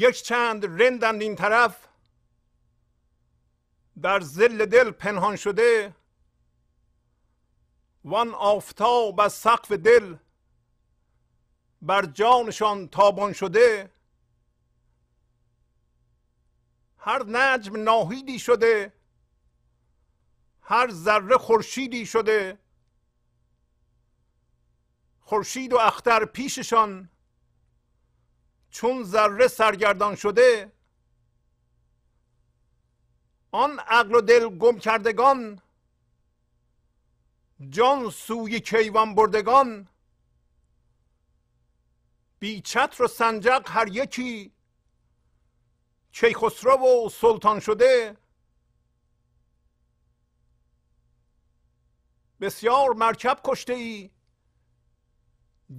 یک چند رندند این طرف. در زل دل پنهان شده. وان آفتاب از سقف دل بر جانشان تابان شده. هر نجم ناهیدی شده. هر ذره خورشیدی شده. خورشید و اختر پیششان چون ذره سرگردان شده آن عقل و دل گم کردگان جان سوی کیوان بردگان بی چتر و سنجق هر یکی کیخسرو و سلطان شده. بسیار مرکب کشته ای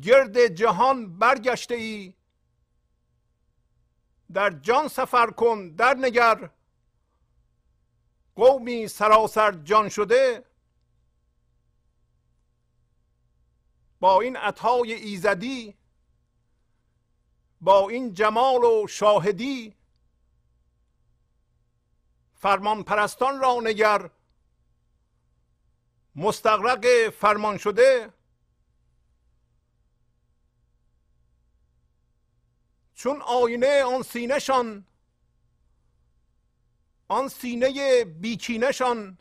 گرد جهان برگشته ای در جان سفر کن در نگر. قومی سراسر جان شده. با این عطای ایزدی با این جمال و شاهدی. فرمان پرستان را نگر. مستقرق فرمان شده. چون آینه آن سینهشان آن سینه بیکینشان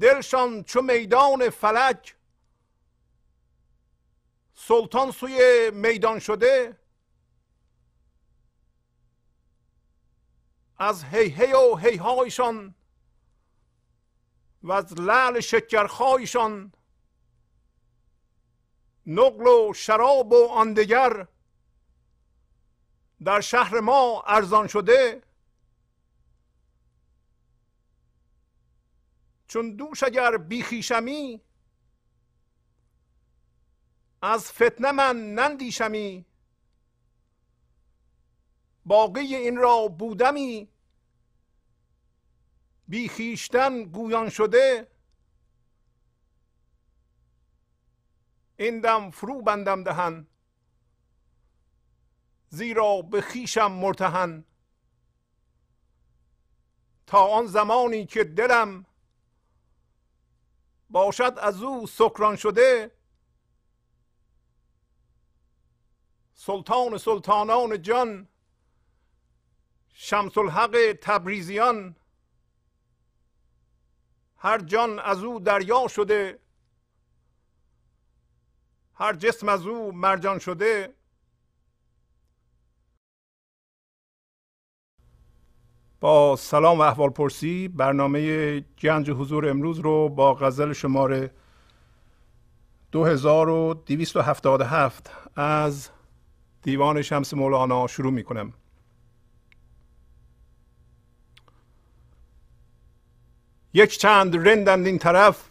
دلشان چو میدان فلک سلطان سوی میدان شده از هی هی و هی هایشان و از لعل شکرخایشان نقل و شراب و آندگر در شهر ما ارزان شده. چون دوش اگر بیخیشمی از فتنه من نندیشمی. باقی این را بودمی. بیخیشتن گویان شده. این دم فرو بندم دهن. زیرا به خیشم مرتهن. تا آن زمانی که دلم باشد از او سکران شده سلطان سلطانان جان شمس الحق تبریزیان. هر جان از او دریا شده هر جسم از او مرجان شده. با سلام و احوال پرسی برنامه گنج حضور امروز رو با غزل شماره 2277 از دیوان شمس مولانا شروع می کنم یک چند رندند این طرف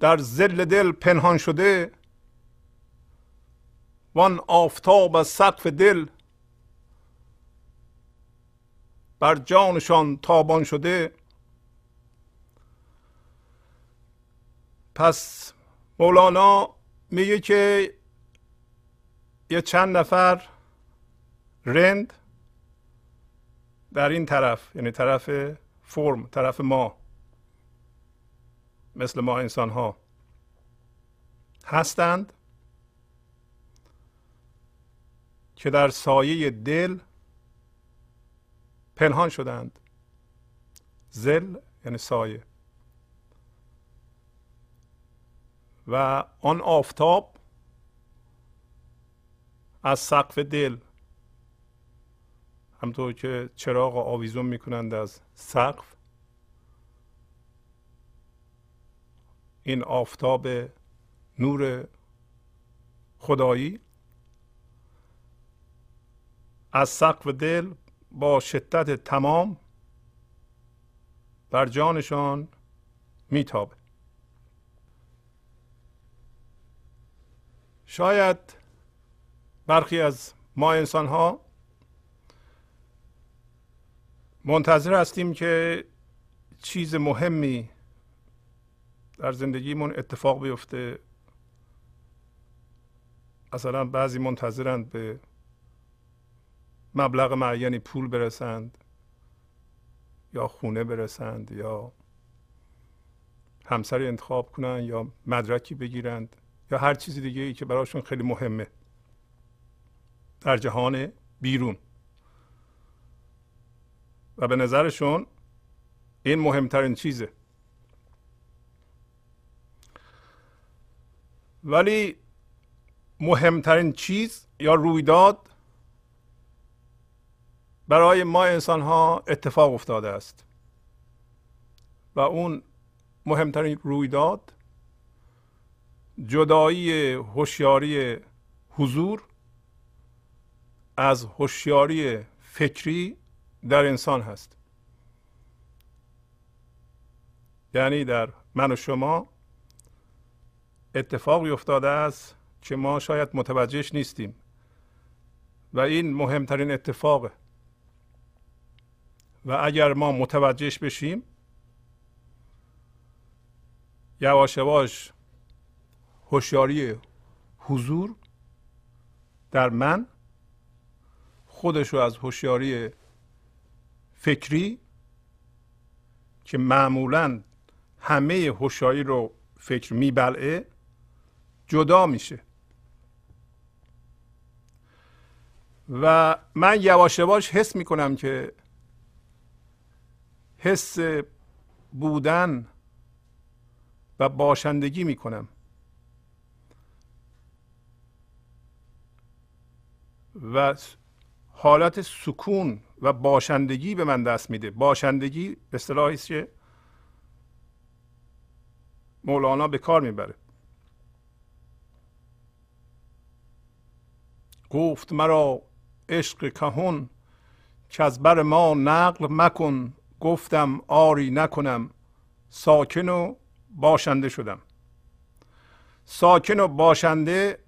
در زل دل پنهان شده وان آفتاب از سقف دل بر جانشان تابان شده. پس مولانا میگه که یه چند نفر رند در این طرف یعنی طرف فرم طرف ما مثل ما انسان ها هستند که در سایه دل پنهان شدند. زل یعنی سایه. و آن آفتاب از سقف دل همطور که چراغ آویزون می‌کنند از سقف این آفتاب نور خدایی از سقف دل با شدت تمام بر جانشان میتابه شاید برخی از ما انسان ها منتظر هستیم که چیز مهمی در زندگیمون اتفاق بیفته. مثلا بعضی منتظرند به مبلغ معینی پول برسند یا خونه برسند یا همسری انتخاب کنن یا مدرکی بگیرند یا هر چیزی دیگه ای که براشون خیلی مهمه. در جهان بیرون. و به نظرشون این مهمترین چیزه. ولی مهمترین چیز یا رویداد برای ما انسان ها اتفاق افتاده است. و اون مهمترین رویداد جدایی هوشیاری حضور از هوشیاری فکری در انسان هست. یعنی در من و شما اتفاقی افتاده است که ما شاید متوجهش نیستیم. و این مهمترین اتفاقه و اگر ما متوجهش بشیم یواش یواش هوشیاری حضور در من خودش رو از هوشیاری فکری که معمولا همه هوشیاری رو فکر میبلعه جدا میشه. و من یواش یواش حس می‌کنم که حس بودن و باشندگی می‌کنم. و حالت سکون و باشندگی به من دست میده. باشندگی به اصطلاحی است که مولانا به کار می‌بره. گفت مرا عشق کهون که از بر ما نقل مکن. گفتم آری نکنم ساکن و باشنده شدم. ساکن و باشنده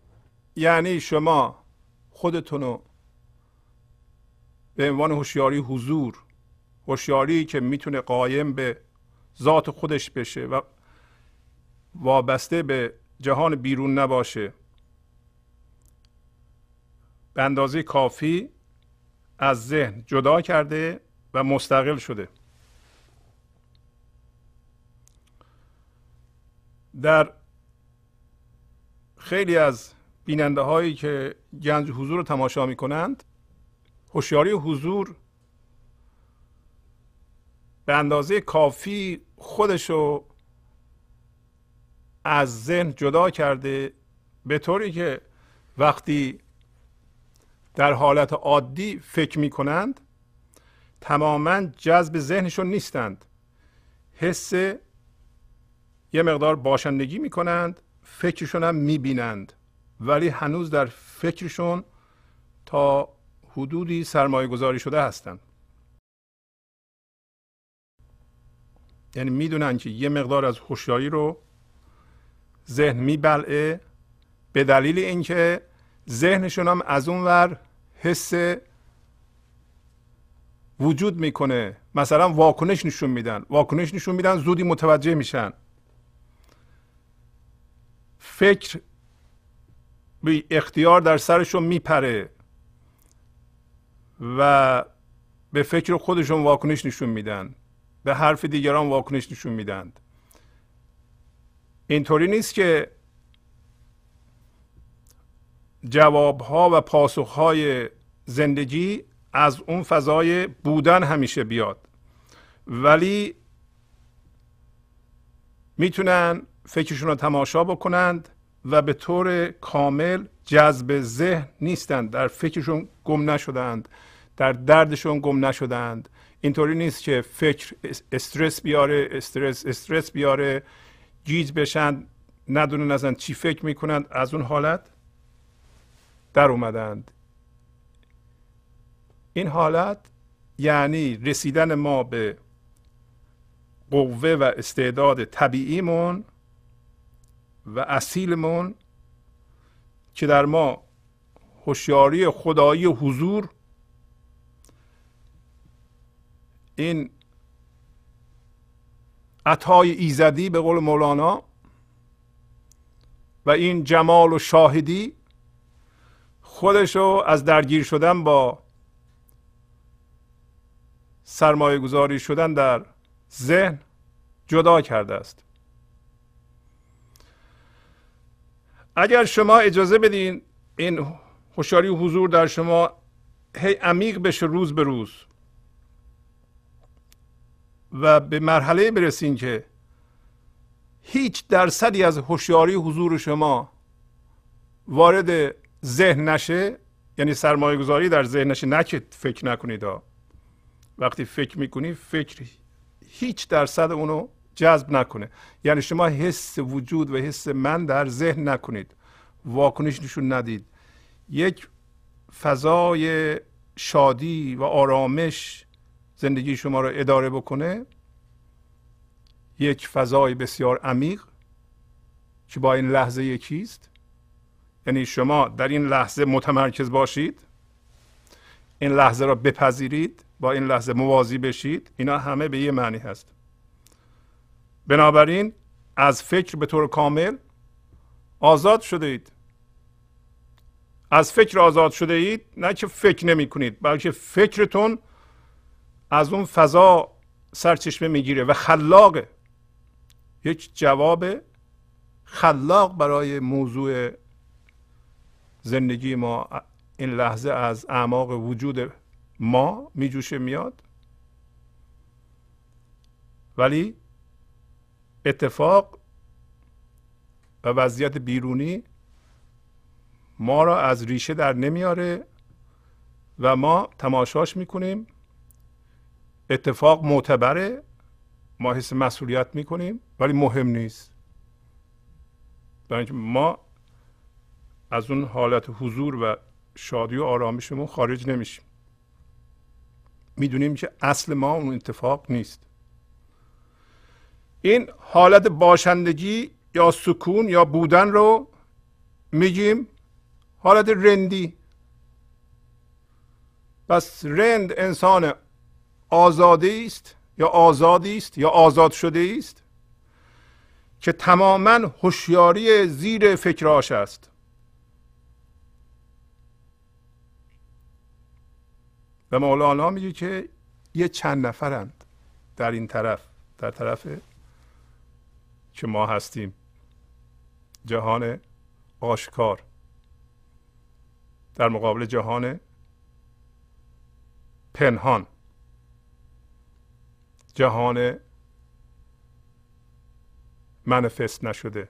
یعنی شما خودتونو به عنوان هوشیاری حضور هوشیاری که می‌تونه قایم به ذات خودش بشه و وابسته به جهان بیرون نباشه. به اندازه کافی از ذهن جدا کرده و مستقل شده. در خیلی از بیننده هایی که گنج حضور رو تماشا می کنند هوشیاری حضور به اندازه کافی خودشو از ذهن جدا کرده به طوری که وقتی در حالت عادی فکر می کنند تماما جذب ذهنشون نیستند. حس یه مقدار باشندگی می کنند فکرشون هم می بینند ولی هنوز در فکرشون تا حدودی سرمایه گذاری شده هستند یعنی می‌دونن که یه مقدار از هوشیاری رو ذهن میبلعه به دلیل اینکه ذهنشون هم از اون ور حس وجود می‌کنه. مثلا واکنش نشون میدن. واکنش نشون میدن زودی متوجه میشن. فکر به اختیار در سرشون میپره و به فکر خودشون واکنش نشون میدن. به حرف دیگران واکنش نشون میدند اینطوری نیست که جوابها و پاسخهای زندگی از اون فضای بودن همیشه بیاد. ولی می‌تونن فکرشون رو تماشا بکنند و به طور کامل جذب ذهن نیستند. در فکرشون گم نشدند. در دردشون گم نشدند. اینطوری نیست که فکر استرس بیاره استرس استرس بیاره گیج بشن ندونن ازن چی فکر می‌کنند. از اون حالت در اومدند. این حالت یعنی رسیدن ما به قوه و استعداد طبیعیمون و اصیلمون که در ما هوشیاری خدایی حضور این عطای ایزدی به قول مولانا و این جمال و شاهدی خودش رو از درگیر شدن با سرمایه گذاری شدن در ذهن جدا کرده است. اگر شما اجازه بدین این هوشیاری حضور در شما هی عمیق بشه روز به روز و به مرحله برسین که هیچ درصدی از هوشیاری حضور شما وارد ذهن نشه یعنی سرمایه گذاری در ذهن نشه نه که فکر نکنید ها. وقتی فکر می‌کنی فکر هیچ درصد اونو جذب نکنه. یعنی شما حس وجود و حس من در ذهن نکنید. واکنش نشون ندید. یک فضای شادی و آرامش زندگی شما رو اداره بکنه. یک فضای بسیار عمیق که با این لحظه یکیست. یعنی شما در این لحظه متمرکز باشید. این لحظه را بپذیرید. با این لحظه موازی بشید. اینا همه به یه معنی هست. بنابراین از فکر به طور کامل آزاد شده اید. از فکر آزاد شده اید نه که فکر نمی کنید بلکه فکرتون از اون فضا سرچشمه می‌گیره و خلاقه. یک جواب خلاق برای موضوع زندگی ما این لحظه از اعماق وجود ما میجوشه میاد. ولی اتفاق و وضعیت بیرونی ما را از ریشه در نمیاره و ما تماشاش می‌کنیم. اتفاق معتبره. ما حس مسئولیت می‌کنیم ولی مهم نیست. برای اینکه ما از اون حالت حضور و شادی و آرامشمون خارج نمیشیم. می‌دونیم که اصل ما اون اتفاق نیست. این حالت باشندگی یا سکون یا بودن رو میگیم حالت رندی. پس رند انسان آزاده است یا آزادی است یا آزاد شده است که تماما هوشیاری زیر فکراش است. و مولانا میگه که یه چند نفرند در این طرف در طرف که ما هستیم. جهان آشکار. در مقابل جهان پنهان. جهان منفست نشده.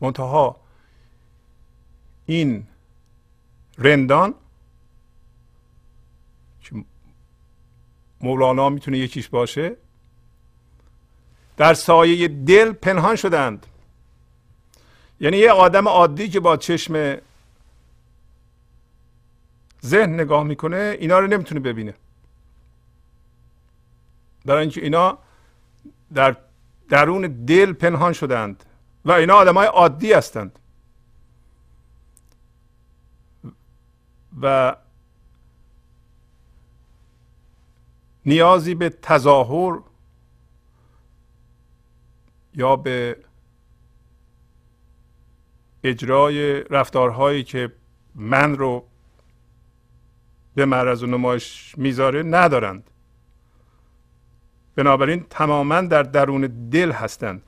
منتها این رندان که مولانا می‌تونه یکیش باشه؟ در سایه دل پنهان شدند. یعنی یه آدم عادی که با چشم ذهن نگاه می‌کنه اینا رو نمی‌تونه ببینه. برای اینکه اینا در درون دل پنهان شدند و اینا آدم های عادی هستند. و نیازی به تظاهر یا به اجرای رفتارهایی که من رو به معرض و نمایش می‌ذاره ندارند. بنابراین تماما در درون دل هستند.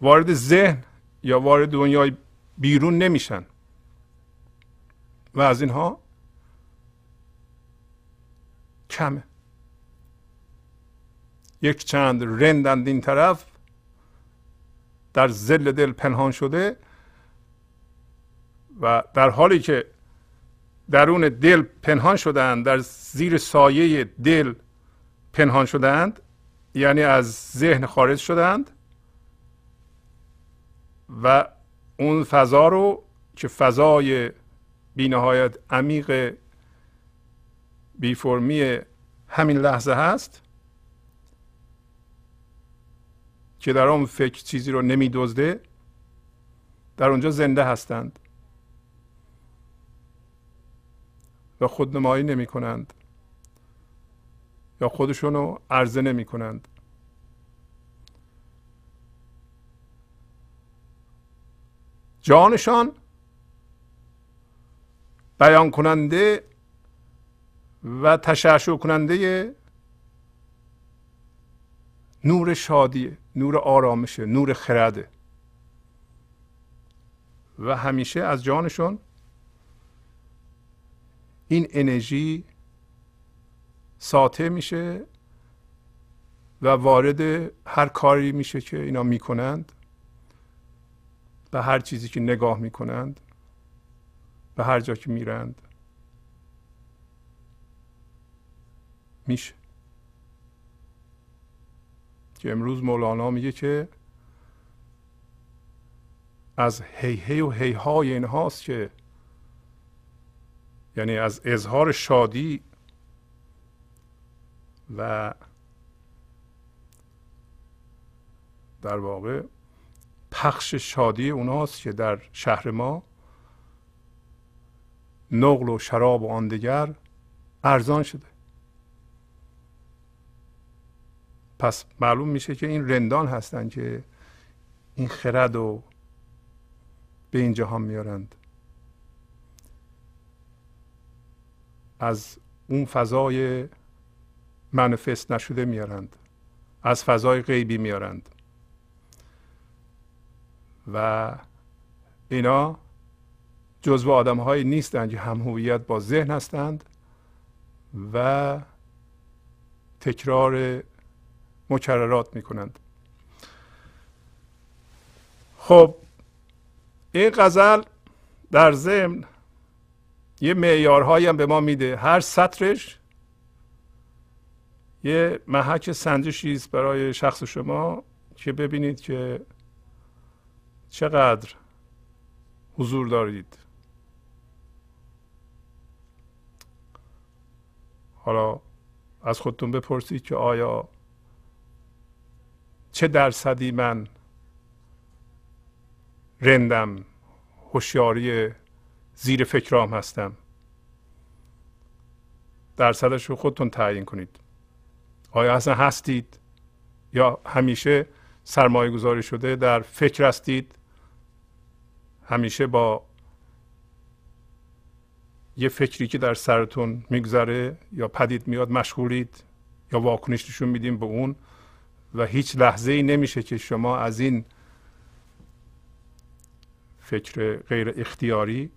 وارد ذهن یا وارد دنیای بیرون نمیشن. و از اینها کمه. یک چند رندند این طرف در زل دل پنهان شده و در حالی که درون دل پنهان شدند در زیر سایه دل پنهان شدند یعنی از ذهن خارج شدند و اون فضا رو که فضای بینهایت عمیق بی فرمی همین لحظه هست که در آن فکر چیزی رو نمیدزده در اونجا زنده هستند و خودنمایی نمی کنند یا خودشون رو عرضه نمی کنند جانشان بیان کننده و تشعشع کننده نور شادیه. نور آرامشه نور خرده. و همیشه از جانشون این انرژی ساطع میشه و وارد هر کاری میشه که اینا می‌کنند به هر چیزی که نگاه می‌کنند به هر جا که میرند میشه. که امروز مولانا میگه که از هی هی و هی های اینهاست که یعنی از اظهار شادی و در واقع پخش شادی اوناست که در شهر ما نقل و شراب و آن دیگر ارزان شده. پس معلوم میشه که این رندان هستند که این خرد و به این جهان میارند. از اون فضای منفست نشده میارند. از فضای غیبی میارند. و اینا جزو آدم هایی نیستند که هم هویت با ذهن هستند و تکرار مکررات می‌کنند. خب این غزل در ضمن یه معیارهایی هم به ما میده. هر سطرش یه محک سنجشی است برای شخص شما که ببینید که چقدر حضور دارید. حالا از خودتون بپرسید که آیا چه درصدی من رندم هوشیاری زیر فکرام هستم؟ درصدش رو خودتون تعیین کنید. آیا اصلا هستید؟ یا همیشه سرمایه گذاری شده در فکر هستید؟ همیشه با یه فکری که در سرتون میگذره یا پدید میاد مشغولید یا واکنش نشون میدیم به اون؟ و هیچ لحظه ای نمیشه که شما از این فکر غیر اختیاری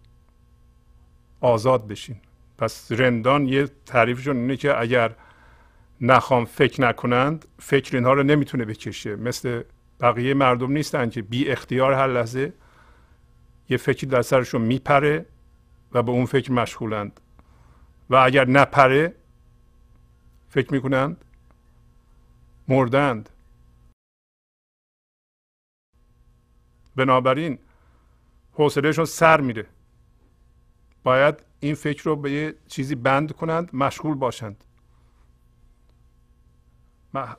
آزاد بشین. پس رندان یه تعریفشون اینه که اگر نخوام فکر نکنند فکر اینها رو نمی‌تونه بکشه. مثل بقیه مردم نیستن که بی اختیار هر لحظه یه فکری در سرشون میپره و به اون فکر مشغولند. و اگر نپره فکر می‌کنند مردند. بنابراین حوصلهشون سر میره. باید این فکر رو به یه چیزی بند کنند مشغول باشند.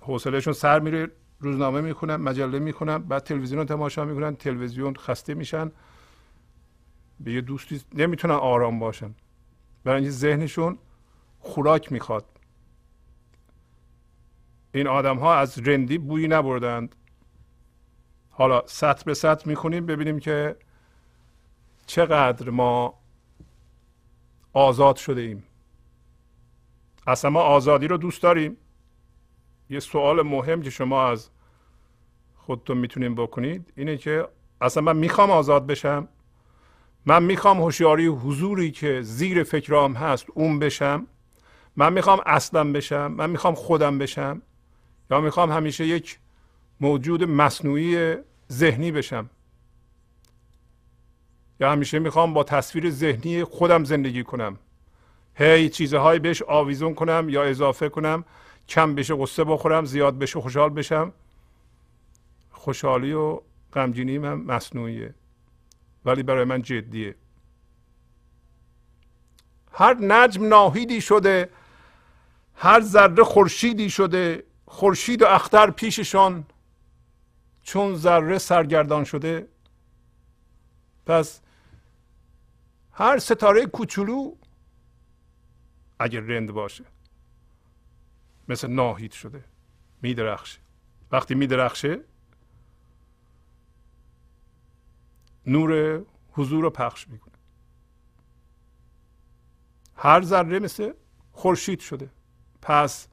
حوصلهشون سر میره روزنامه می‌خونن مجله می‌خونن بعد تلویزیون رو تماشا می‌کنن تلویزیون خسته میشن. به یه دوستی نمی‌تونن آرام باشن. برای اینکه ذهنشون خوراک می‌خواد. این آدم ها از رندی بویی نبردند. حالا سطر به سطر می‌خونیم ببینیم که چقدر ما آزاد شده ایم اصلا ما آزادی رو دوست داریم. یه سوال مهم که شما از خودتون می‌تونیم بکنید اینه که اصلا من می‌خوام آزاد بشم. من می‌خوام هوشیاری حضوری که زیر فکرام هست اون بشم. من می‌خوام اصلا بشم. من می‌خوام خودم بشم. یا می‌خوام همیشه یک موجود مصنوعی ذهنی بشم. یا همیشه می‌خوام با تصویر ذهنی خودم زندگی کنم. هی چیزهایی بهش آویزون کنم یا اضافه کنم. کم بشه قصه بخورم زیاد بشه خوشحال بشم. خوشحالی و غمگینی من مصنوعیه. ولی برای من جدیه. هر نجم ناهیدی شده هر ذره خورشیدی شده خورشید و اختر پیششان چون ذره سرگردان شده. پس هر ستاره کوچولو اگر رند باشه مثل ناهید شده میدرخشه. وقتی میدرخشه نور حضور رو پخش می‌کنه. هر ذره مثل خورشید شده. پس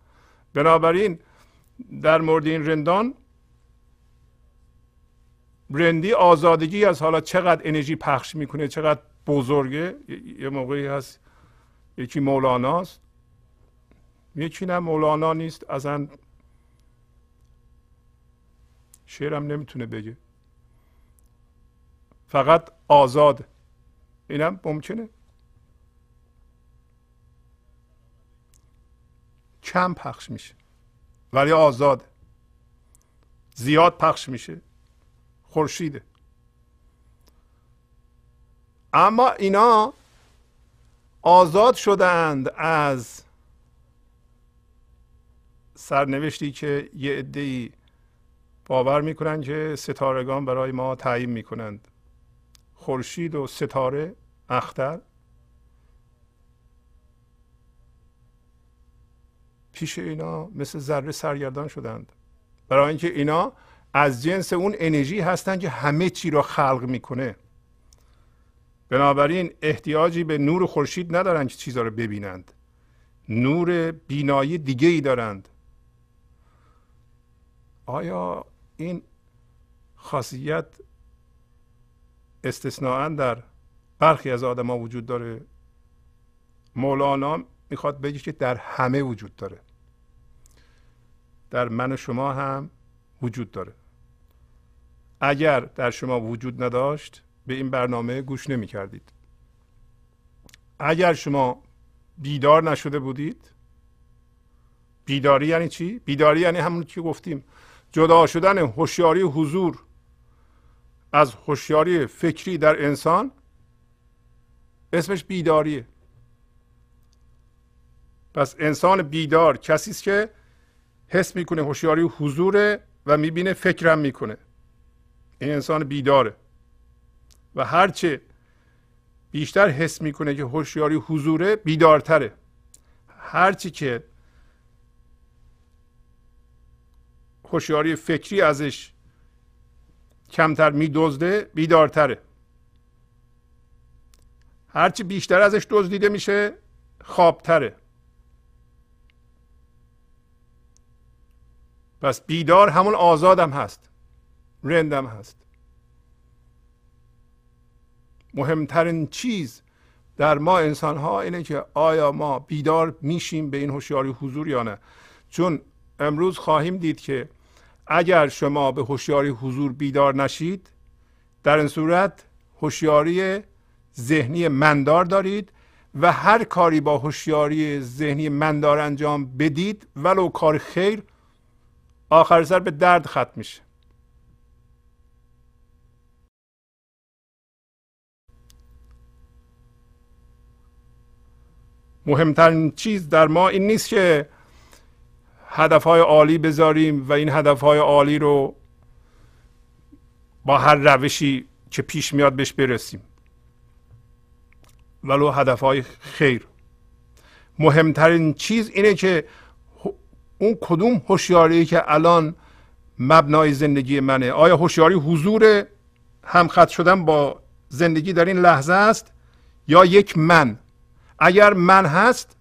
بنابراین در مورد این رندان رندی آزادگی از حالا چقدر انرژی پخش می‌کنه چقدر بزرگه؟ یه موقعی هست یکی مولاناست. یکی نه مولانا نیست. اصلا شعرم نمی‌تونه بگه. فقط آزاد. اینم ممکنه. کم پخش میشه. ولی آزاد زیاد پخش میشه. خورشیده. اما اینا آزاد شدند از سرنوشتی که یه عده باور می‌کنند که ستارگان برای ما تعیین می‌کنند. خورشید و ستاره اختر. پیش اینا مثل ذره سرگردان شدند. برای اینکه اینا از جنس اون انرژی هستند که همه چی را خلق می‌کنه. بنابراین احتیاجی به نور خورشید ندارند که چیزها رو ببینند. نور بینایی دیگه ای دارند. آیا این خاصیت استثناا در برخی از آدما وجود داره؟ مولانا می‌خواد بگه که در همه وجود داره. در من و شما هم وجود داره. اگر در شما وجود نداشت به این برنامه گوش نمی کردید. اگر شما بیدار نشده بودید بیداری یعنی چی؟ بیداری یعنی همون که گفتیم. جدا شدن هوشیاری حضور از هوشیاری فکری در انسان اسمش بیداریه. پس انسان بیدار کسی است که حس می‌کنه هوشیاری حضوره و می‌بینه فکرم می‌کنه. این انسان بیداره. و هرچه بیشتر حس می‌کنه که هوشیاری حضوره بیدارتره. هرچی که هوشیاری فکری ازش کمتر میدزده بیدارتره. هرچی بیشتر ازش دزدیده میشه خوابتره. پس بیدار همون آزادم هست. رندم هست. مهمترین چیز در ما انسان ها اینه که آیا ما بیدار میشیم به این هوشیاری حضور یا نه؟ چون امروز خواهیم دید که اگر شما به هوشیاری حضور بیدار نشید در این صورت هوشیاری ذهنی مندار دارید و هر کاری با هوشیاری ذهنی مندار انجام بدید ولو کار خیر آخر سر به درد ختم میشه. مهمترین چیز در ما این نیست که هدفهای عالی بذاریم و این هدفهای عالی رو با هر روشی که پیش میاد بهش برسیم. ولو هدفهای خیر. مهمترین چیز اینه که اون کدوم هوشیاری که الان مبنای زندگی منه؟ آیا هوشیاری حضور همخط شدن با زندگی در این لحظه است یا یک من؟ اگر من هست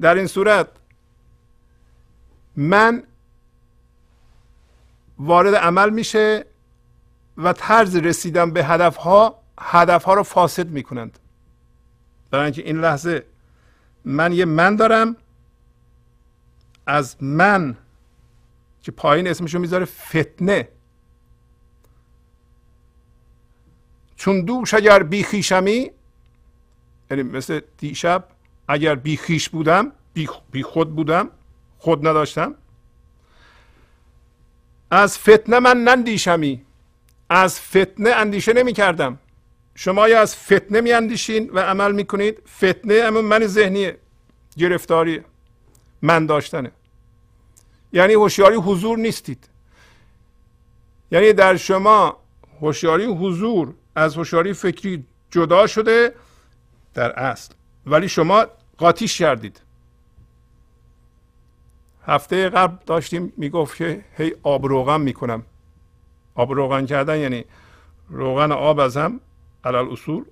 در این صورت من وارد عمل میشه و طرز رسیدن به هدف ها هدف ها رو فاسد می‌کنند. برای اینکه این لحظه من یه من دارم از من که پایین اسمشو می‌ذاره فتنه. چون دوش اگر بیخیشمی یعنی مثل دیشب اگر بیخیش بودم بی خود بودم خود نداشتم از فتنه من نندیشمی. از فتنه اندیشه نمی کردم شما یا از فتنه می اندیشین و عمل می کنید فتنه همون من ذهنی گرفتاری من داشتنه. یعنی هوشیاری حضور نیستید. یعنی در شما هوشیاری حضور از هوشیاری فکری جدا شده در اصل. ولی شما قاطیش کردید. هفته قبل داشتیم می‌گفت که هی آب روغن می‌کنم. آب روغن کردن یعنی روغن آب از هم علال اصول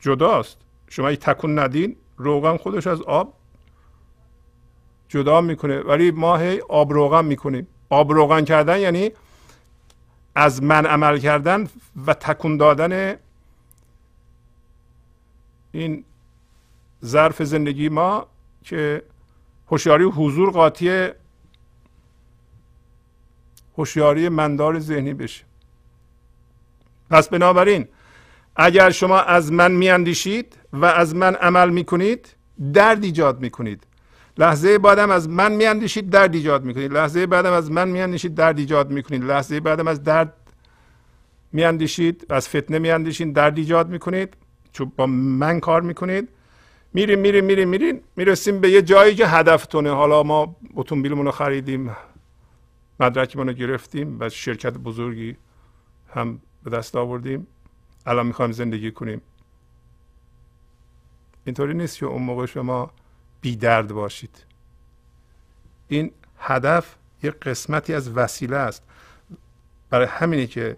جداست. شما ای تکون ندین روغن خودش از آب جدا می‌کنه. ولی ما هی آب روغن می‌کنیم. آب روغن کردن یعنی از من عمل کردن و تکون دادن این ظرف زندگی ما که هوشیاری حضور قاطی هوشیاری مندار ذهنی بشه. پس بنابراین اگر شما از من میاندیشید و از من عمل می‌کنید درد ایجاد می‌کنید. لحظه بعدم از من میاندیشید درد ایجاد می‌کنید. لحظه بعدم از من میاندیشید درد ایجاد می‌کنید. لحظه بعدم از درد میاندیشید از فتنه میاندیشید درد ایجاد می‌کنید. چون با من کار می‌کنید. میریم میریم میریم میریم می‌رسیم به یه جایی که هدفتونه حالا ما اتومبیلمون رو خریدیم مدرکمون رو گرفتیم و شرکت بزرگی هم به دست آوردیم. الان می‌خوایم زندگی کنیم. اینطوری نیست که اون موقع شما بی درد باشید. این هدف یه قسمتی از وسیله است. برای همینی که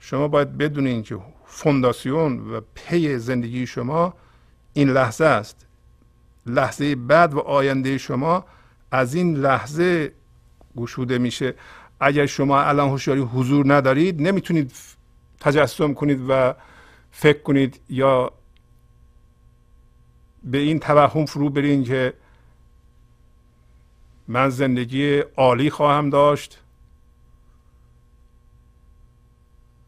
شما باید بدونین که فونداسیون و پی زندگی شما این لحظه است. لحظه بعد و آینده شما از این لحظه گشوده میشه. اگر شما الان هوشیاری حضور ندارید نمی‌تونید تجسم کنید و فکر کنید یا به این توهم فرو برین که من زندگی عالی خواهم داشت.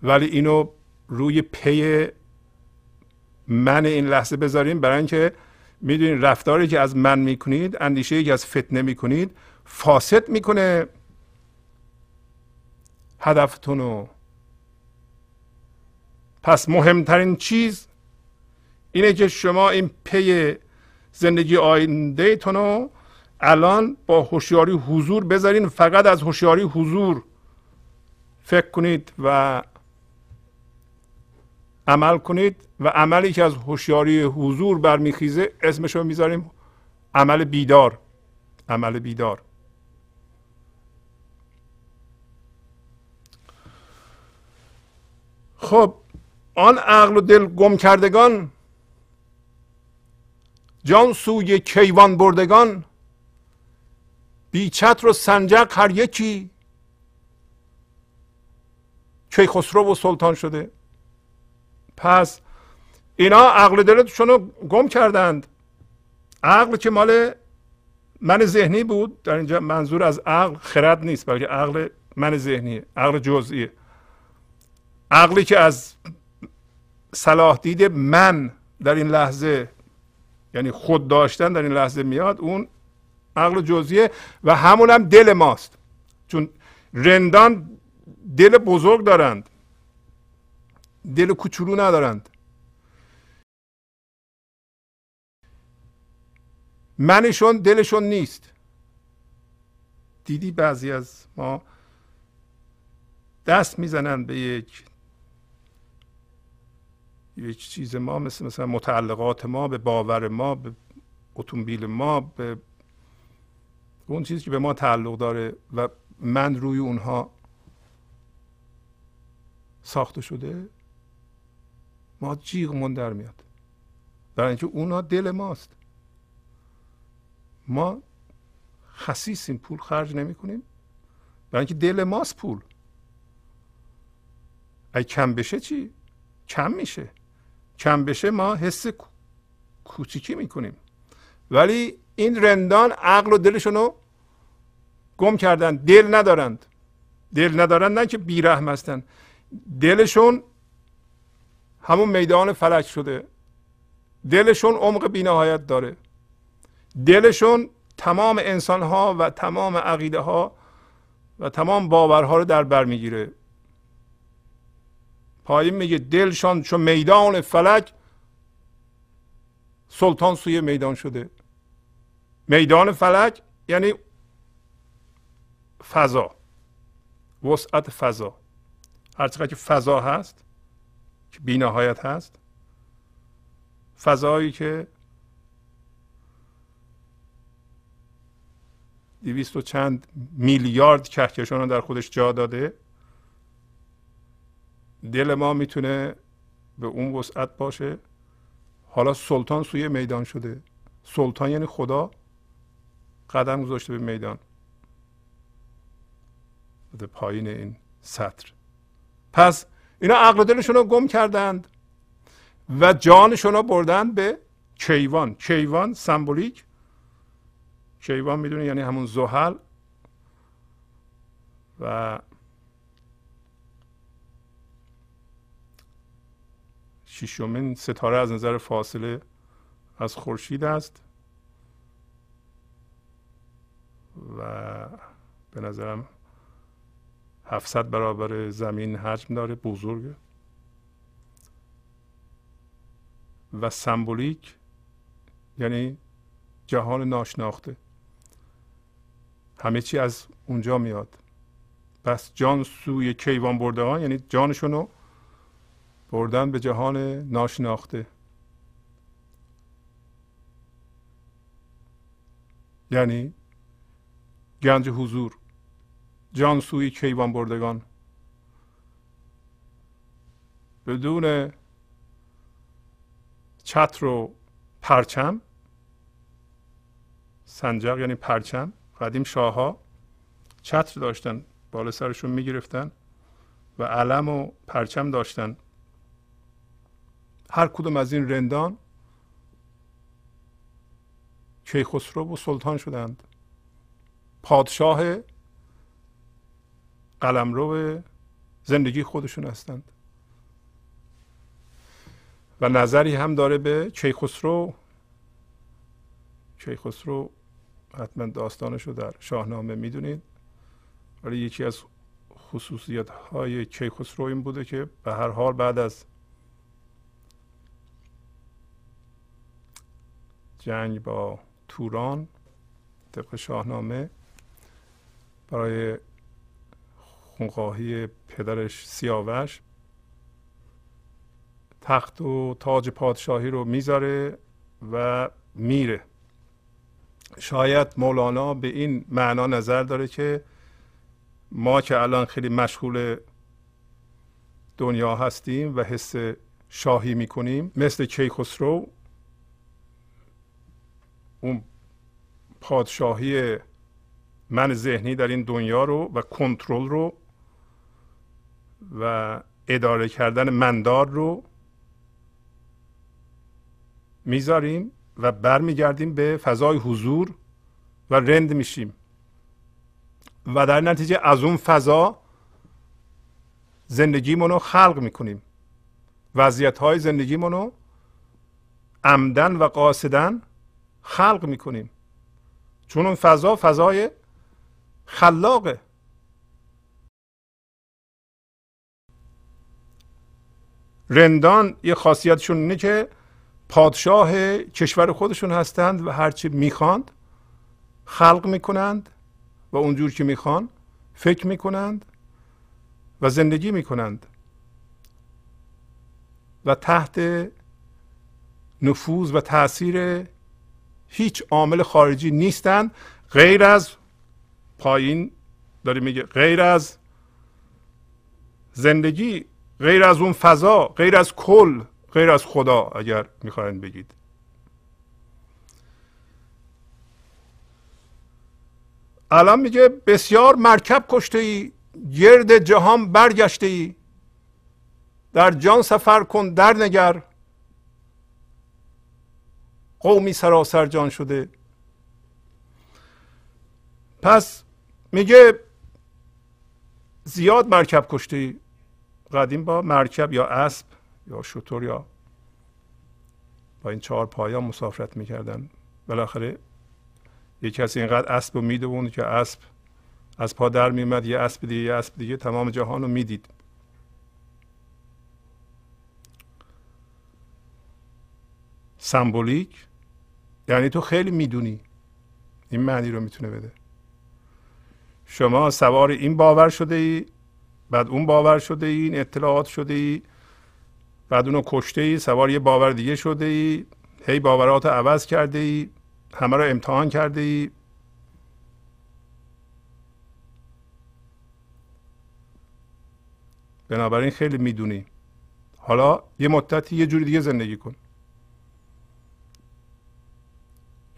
ولی اینو روی پی من این لحظه بذاریم برای اینکه می‌دونید رفتاری که از من می‌کنید اندیشه که از فتنه می‌کنید فاسد می‌کنه. هدفتون رو پس مهمترین چیز اینه که شما این پی زندگی آینده رو الان با هوشیاری حضور بذارین. فقط از هوشیاری حضور فکر کنید و عمل کنید و عملی که از هوشیاری حضور برمیخیزه اسمش رو می‌ذاریم عمل بیدار. عمل بیدار. خب آن عقل و دل گم کردگان جان سوی کیوان بردگان بی چتر و سنجق هر یکی. کیخسرو و سلطان شده. پس اینا عقل دلشون رو گم کردند. عقل که مال من ذهنی بود در اینجا منظور از عقل خرد نیست بلکه عقل من ذهنی عقل جزئیه عقلی که از صلاح دید من در این لحظه یعنی خود داشتن در این لحظه میاد اون عقل جزئیه و همون هم دل ماست. چون رندان دل بزرگ دارند. دل کوچولو ندارند. منشون دلشون نیست. دیدی بعضی از ما دست می‌زنند به یک یک چیز ما مثل مثلا متعلقات ما به باور ما به اتومبیل ما به اون چیزی که به ما تعلق داره و من روی اونها ساخته شده ما جیغمون در میاد. در اینکه اونا دل ماست. ما خصیصیم پول خرج نمی کنیم برای اینکه دل ماست پول. اگه کم بشه چی؟ کم میشه. کم بشه ما حس کوچیکی می‌کنیم. ولی این رندان عقل و دلشون رو گم کردن. دل ندارند. دل ندارند نه که بیرحم هستن. دلشون همون میدان فلک شده. دلشون عمق بینهایت داره. دلشون تمام انسان ها و تمام عقیده ها و تمام باورها رو در بر می‌گیره. پایین میگه دلشان چون میدان فلک سلطان سوی میدان شده. میدان فلک یعنی فضا وسعت فضا. هرچقدر که فضا هست که بینهایت هست فضایی که دویست و چند میلیارد کهکشان رو در خودش جا داده دل ما می‌تونه به اون وسعت باشه. حالا سلطان سوی میدان شده. سلطان یعنی خدا قدم گذاشته به میدان. به پایین این سطر. پس اینا عقل دلشون رو گم کردند و جانشون رو بردن به کیوان. کیوان سمبولیک. کیوان می‌دونه یعنی همون زحل. و ششمین ستاره از نظر فاصله از خورشید است و به نظرم 700 برابر زمین حجم داره بزرگه. و سمبولیک یعنی جهان ناشناخته. همه چی از اونجا میاد. پس جان سوی کیوان برده ها یعنی جانشونو بردن به جهان ناشناخته. یعنی گنج حضور جان سوی کیوان بردگان. بدون چتر و پرچم سنجق یعنی پرچم قدیم شاهها چتر داشتن بالا سرشون می‌گرفتن و علم و پرچم داشتن. هر کدوم از این رندان کیخسرو و سلطان شدند. پادشاه قلمرو زندگی خودشون هستند. و نظری هم داره به کیخسرو. کیخسرو حتما داستانش رو در شاهنامه می‌دونید. ولی یکی از خصوصیت های کیخسرو این بوده که به هر حال بعد از جنگ با توران طبق شاهنامه برای خونخواهی پدرش سیاوش. تخت و تاج پادشاهی رو می‌ذاره و میره. شاید مولانا به این معنا نظر داره که ما که الان خیلی مشغول دنیا هستیم و حس شاهی می‌کنیم مثل کیخسرو اون پادشاهی من ذهنی در این دنیا رو و کنترل رو و اداره کردن مندار رو می‌ذاریم و برمیگردیم به فضای حضور و رند میشیم. و در نتیجه از اون فضا زندگیمونو خلق می‌کنیم. وضعیت های زندگیمونو عمدن و قاصدن خلق می‌کنیم. چون اون فضا فضای خلاقه رندان یه خاصیتشون اینه که پادشاه کشور خودشون هستند و هرچی می‌خواند خلق می‌کنند و اونجور که می‌خوان فکر می‌کنند و زندگی می‌کنند. و تحت نفوذ و تاثیر هیچ عامل خارجی نیستند غیر از پایین داره میگه غیر از زندگی غیر از اون فضا غیر از کل غیر از خدا اگر می‌خواین بگید. الان میگه بسیار مرکب کشته ای گرد جهان برگشته ای در جان سفر کن در نگر. قومی سراسر جان شده. پس میگه زیاد مرکب کشته قدیم با مرکب یا اسب یا شطور یا با این چهار پایا مسافرت می‌کردن. بالاخره یه کسی اینقدر اسب رو می‌دوند که اسب از پا در میومد یه اسب دیگه یه اسب دیگه تمام جهان رو می‌دید. سمبولیک یعنی تو خیلی می‌دونی این معنی رو می‌تونه بده. شما سوار این باور شده ای بعد اون باور شده ای این اطلاعات شده ای بعد اونو کشته ای سوار یه باور دیگه شده ای هی باورات عوض کرده ای همه رو امتحان کرده ای بنابراین خیلی می‌دونی. حالا یه مدتی یه جوری دیگه زندگی کن.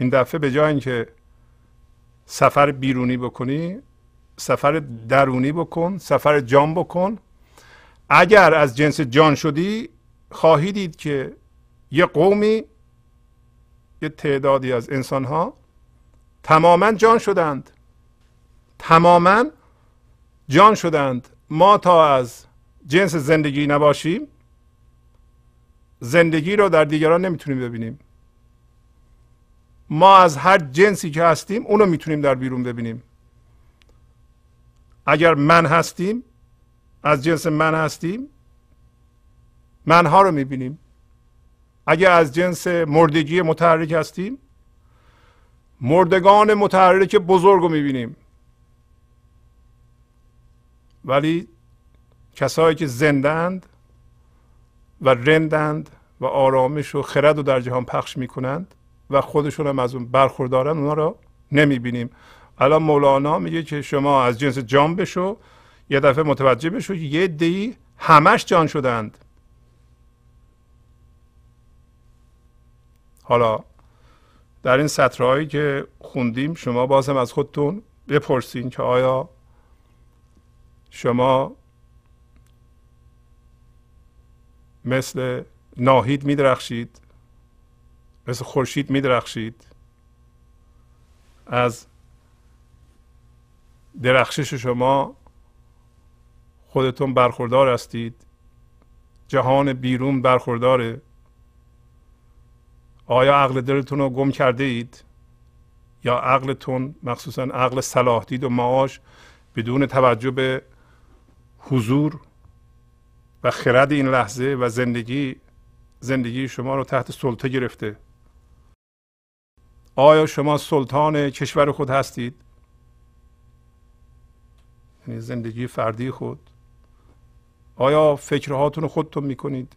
این دفعه به جای اینکه سفر بیرونی بکنی سفر درونی بکن سفر جان بکن. اگر از جنس جان شدی خواهی دید که یه قومی یه تعدادی از انسان ها تماما جان شدند. تماما جان شدند. ما تا از جنس زندگی نباشیم زندگی رو در دیگران نمی‌تونیم ببینیم. ما از هر جنسی که هستیم اونو می‌تونیم در بیرون ببینیم. اگر من هستیم از جنس من هستیم منها رو می‌بینیم. اگر از جنس مردگی متحرک هستیم مردگان متحرک بزرگ رو می‌بینیم. ولی کسایی که زندند و رندند و آرامش و خرد رو در جهان پخش می‌کنند و خودشون هم از اون برخوردارن اونا رو نمی‌بینیم. الان مولانا میگه که شما از جنس جان بشو یه دفعه متوجه بشو یه دی همش جان شدند. حالا در این سطرهایی که خوندیم شما بازم از خودتون بپرسین که آیا شما مثل ناهید میدرخشید؟ مثل خورشید میدرخشید. از درخشش شما خودتون برخوردار هستید. جهان بیرون برخورداره. آیا عقل دلتون رو گم کرده اید یا عقلتون مخصوصا عقل صلاح دید و معاش بدون توجه به حضور و خرد این لحظه و زندگی زندگی شما رو تحت سلطه گرفته؟ آیا شما سلطان کشور خود هستید؟ یعنی زندگی فردی خود. آیا فکرهاتون رو خودتون می‌کنید؟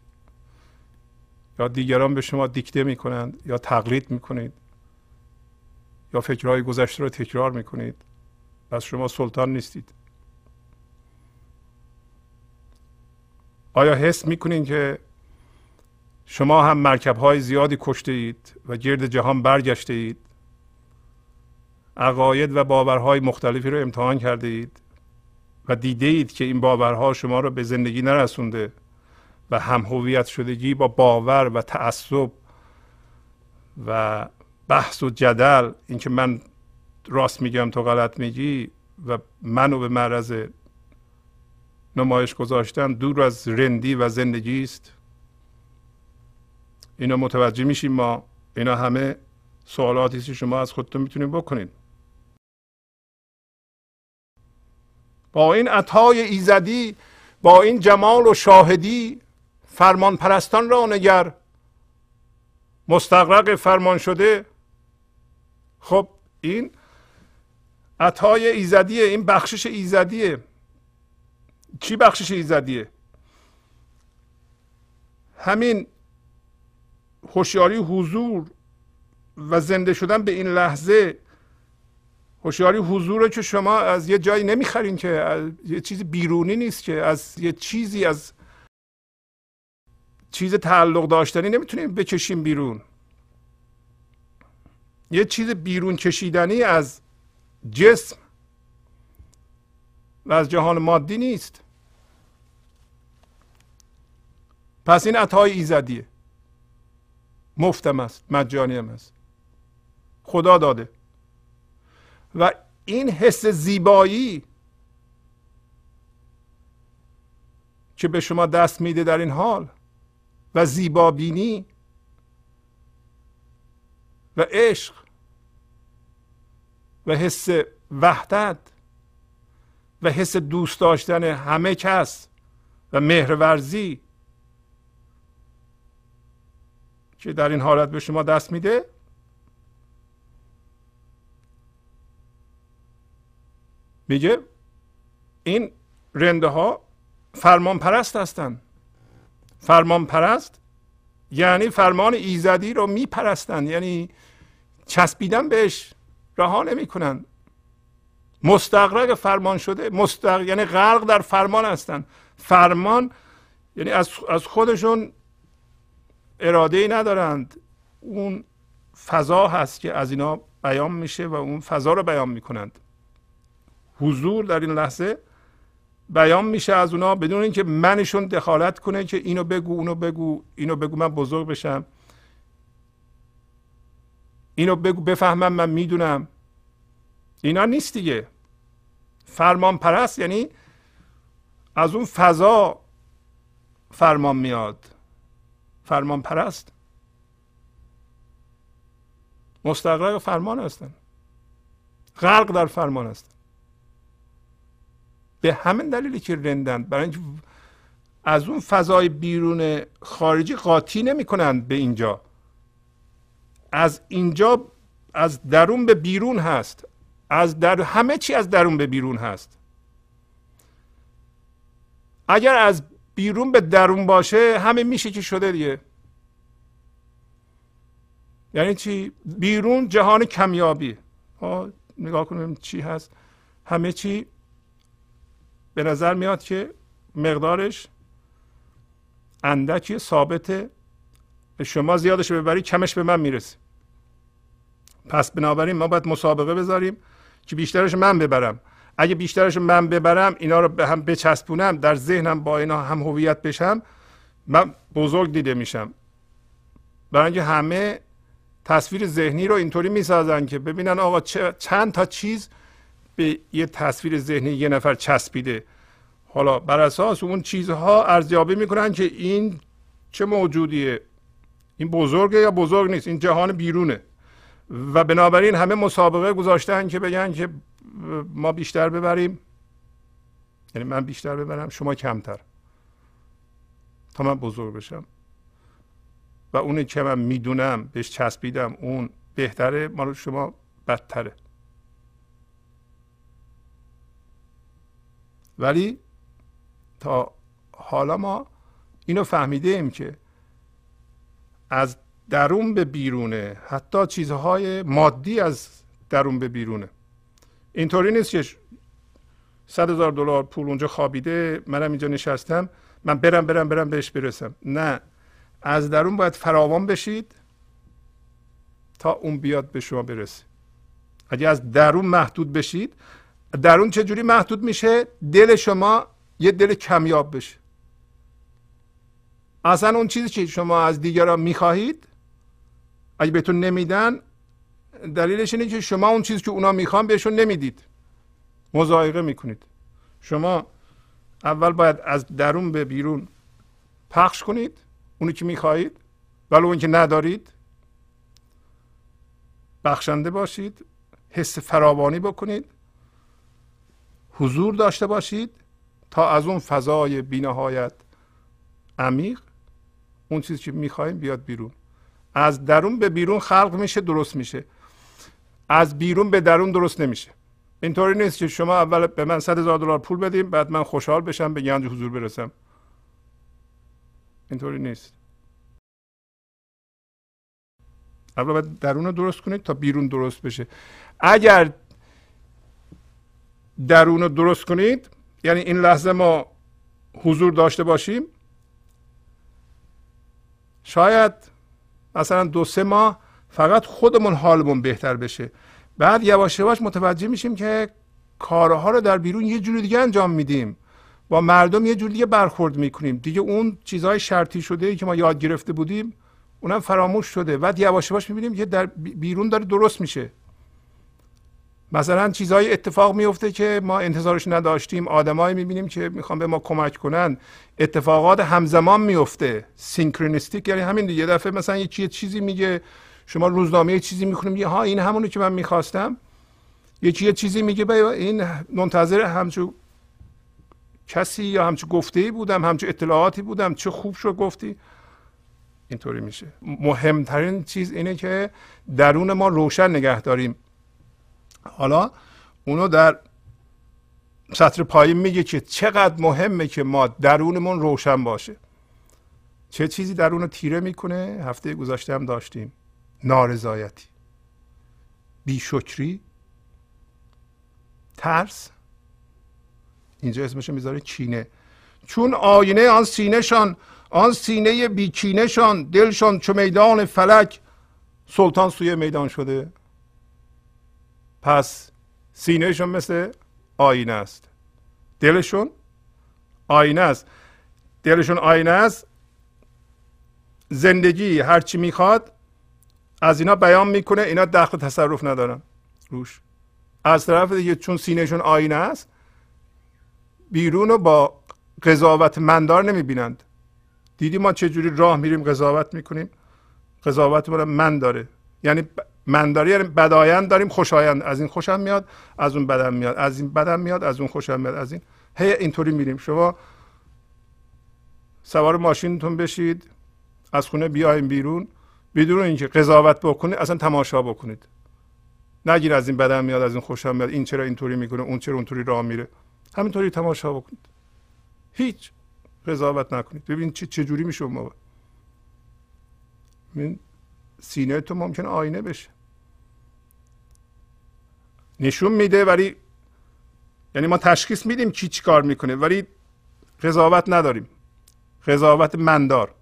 یا دیگران به شما دیکته می‌کنند یا تقلید می‌کنید؟ یا فکرهای گذشته رو تکرار می‌کنید؟ پس شما سلطان نیستید. آیا حس می‌کنید که شما هم مرکب های زیادی کشته اید و گرد جهان برگشته اید. عقاید و باورهای مختلفی رو امتحان کرده اید و دیده اید که این باورها شما رو به زندگی نرسونده و هم هویت شدگی با باور و تعصب و بحث و جدل اینکه من راست میگم تو غلط میگی و منو به معرض نمایش گذاشتن دور از رندی و زندگی است. اینا متوجه میشیم ما اینا همه سوالاتی که شما از خودتون می‌تونید بکنید. با این عطای ایزدی با این جمال و شاهدی فرمان پرستان را نگر. مستقرق فرمان شده. خب این عطای ایزدیه این بخشش ایزدیه. چی بخشش ایزدیه؟ همین هوشیاری حضور و زنده شدن به این لحظه هوشیاری حضور رو که شما از یه جایی نمی‌خرین که از یه چیز بیرونی نیست که از یه چیزی از چیز تعلق داشتنی نمی‌تونیم بکشیم بیرون. یه چیز بیرون کشیدنی از جسم و از جهان مادی نیست. پس این عطای ایزدیه. مفتم است مجانی هم است. خدا داده. و این حس زیبایی که به شما دست میده در این حال و زیبابینی و عشق و حس وحدت و حس دوست داشتن همه کس و مهرورزی که در این حالت به شما دست میده؟ میگه این رنده ها فرمان پرست هستند. فرمان پرست یعنی فرمان ایزدی رو میپرستند. یعنی چسبیدن بهش رها نمی‌کنن مستقرق فرمان شده مستق... یعنی غرق در فرمان هستن فرمان یعنی از, از خودشون اراده ای ندارند. اون فضا هست که از اینا بیان میشه و اون فضا رو بیان می‌کنند. حضور در این لحظه بیان میشه از اونا بدون اینکه منشون دخالت کنه که اینو بگو اونو بگو اینو بگو من بزرگ بشم. اینو بگو بفهمم من می‌دونم. اینا نیست دیگه. فرمان پرست یعنی از اون فضا فرمان میاد. فرمان پرست مستقرق فرمان هستن. غرق در فرمان هستن. به همین دلیلی که رندن برای اینکه از اون فضای بیرون خارجی قاطی نمی کنند به اینجا. از اینجا از درون به بیرون هست. از در همه چی از درون به بیرون هست. اگر از بیرون به درون باشه همه میشه که شده دیگه. یعنی چی؟ بیرون جهان کمیابی نگاه کنیم چی هست. همه چی به نظر میاد که مقدارش اندکی ثابته. به شما زیادش ببری کمش به من می‌رسه. پس بنابراین ما باید مسابقه بذاریم که بیشترش من ببرم. اگه بیشترش من ببرم اینا رو به هم بچسبونم در ذهنم با اینا هم هویت بشم من بزرگ دیده میشم. برای اینکه همه تصویر ذهنی رو اینطوری می‌سازن که ببینن آقا چند تا چیز به یه تصویر ذهنی یه نفر چسبیده. حالا بر اساس اون چیزها ارزیابی می‌کنن که این چه موجودیه؟ این بزرگه یا بزرگ نیست؟ این جهان بیرونه. و بنابراین همه مسابقه گذاشتن که بگن که ما بیشتر ببریم. یعنی من بیشتر ببرم شما کمتر. تا من بزرگ بشم. و اونی که من می‌دونم بهش چسبیدم اون بهتره مال شما بدتره. ولی تا حالا ما اینو فهمیده ایم که از درون به بیرونه حتی چیزهای مادی از درون به بیرونه. اینطوری نیست که صد هزار دلار پول اونجا خوابیده منم اینجا نشستم من برم برم برم بهش برسم. نه. از درون باید فراوان بشید تا اون بیاد به شما برسه. اگه از درون محدود بشید درون چجوری محدود میشه؟ دل شما یه دل کمیاب بشه. اصلا اون چیزی که شما از دیگران می‌خواهید اگه بهتون نمیدن دلیلش اینه که شما اون چیزی که اونا می‌خوان بهشون نمی‌دید. مزایقه می‌کنید. شما اول باید از درون به بیرون پخش کنید اونی که می‌خواهید. ولو اینکه ندارید بخشنده باشید حس فراوانی بکنید حضور داشته باشید تا از اون فضای بینهایت عمیق اون چیزی که می‌خوایم بیاد بیرون. از درون به بیرون خلق میشه درست میشه. از بیرون به درون درست نمیشه. اینطوری نیست که شما اول به من 100 هزار دلار پول بدیم بعد من خوشحال بشم به گنج حضور برسم. اینطوری نیست. اول باید درون رو درست کنید تا بیرون درست بشه. اگر درون رو درست کنید یعنی این لحظه ما حضور داشته باشیم شاید مثلا دو سه ماه فقط خودمون حالمون بهتر بشه. بعد یواش یواش متوجه میشیم که کارها رو در بیرون یه جوری دیگه انجام میدیم. با مردم یه جور دیگه برخورد می‌کنیم. دیگه اون چیزهای شرطی شده ای که ما یاد گرفته بودیم اونم فراموش شده. بعد یواش یواش می‌بینیم که در بیرون داره درست میشه. مثلا چیزهای اتفاق میفته که ما انتظارش نداشتیم. آدمایی می‌بینیم که می‌خوان به ما کمک کنن. اتفاقات همزمان میفته سینکرونیستیک یعنی همین یه دفعه مثلا یه چیزی میگه. شما روزنامه یه چیزی می‌خونیم یه ها این همونی که من می‌خواستم. یکی یه چیزی میگه این منتظر همچون کسی یا همچون گفته بودم همچون اطلاعاتی بودم چه خوب شد گفتی. اینطوری میشه. مهمترین چیز اینه که درون ما روشن نگه داریم. حالا اونو در سطر پایین میگه که چقدر مهمه که ما درونمون روشن باشه. چه چیزی درون تیره می‌کنه؟ هفته گذشته هم داشتیم. نارضایتی. بیشکری ترس. اینجا اسمش می‌ذاره کینه چون آینه آن سینهشان آن سینه بیکینهشان دلشان چو میدان فلک. سلطان سوی میدان شده. پس سینهشون مثل آینه است. دلشون آینه است. دلشون آینه است. زندگی هرچی می‌خواد از اینا بیان می‌کنه اینا دخل تصرف ندارن. روش. از طرف دیگه چون سینهشون آینه است بیرون رو با قضاوت مندار نمی‌بینند. دیدی ما چجوری راه میریم قضاوت می‌کنیم؟ قضاوت من داره. یعنی منداری یعنی بدایند داریم خوشایند. از این خوشم میاد از اون بدم میاد. از این بدم میاد از اون خوشم میاد. از این. هی اینطوری میریم. شما سوار ماشینتون بشید از خونه بیایم بیرون. بدون اینکه قضاوت بکنید اصلا تماشا بکنید. نگیر از این بدم میاد از این خوشم میاد. این چرا اینطوری می‌کنه؟ اون چرا اونطوری راه میره؟ همینطوری تماشا بکنید. هیچ قضاوت نکنید. ببین چه چجوری میشه ما من سینه تو ممکن آینه بشه. نشون میده ولی یعنی ما تشخیص میدیم کی چی کار می‌کنه ولی قضاوت نداریم. قضاوت مندار.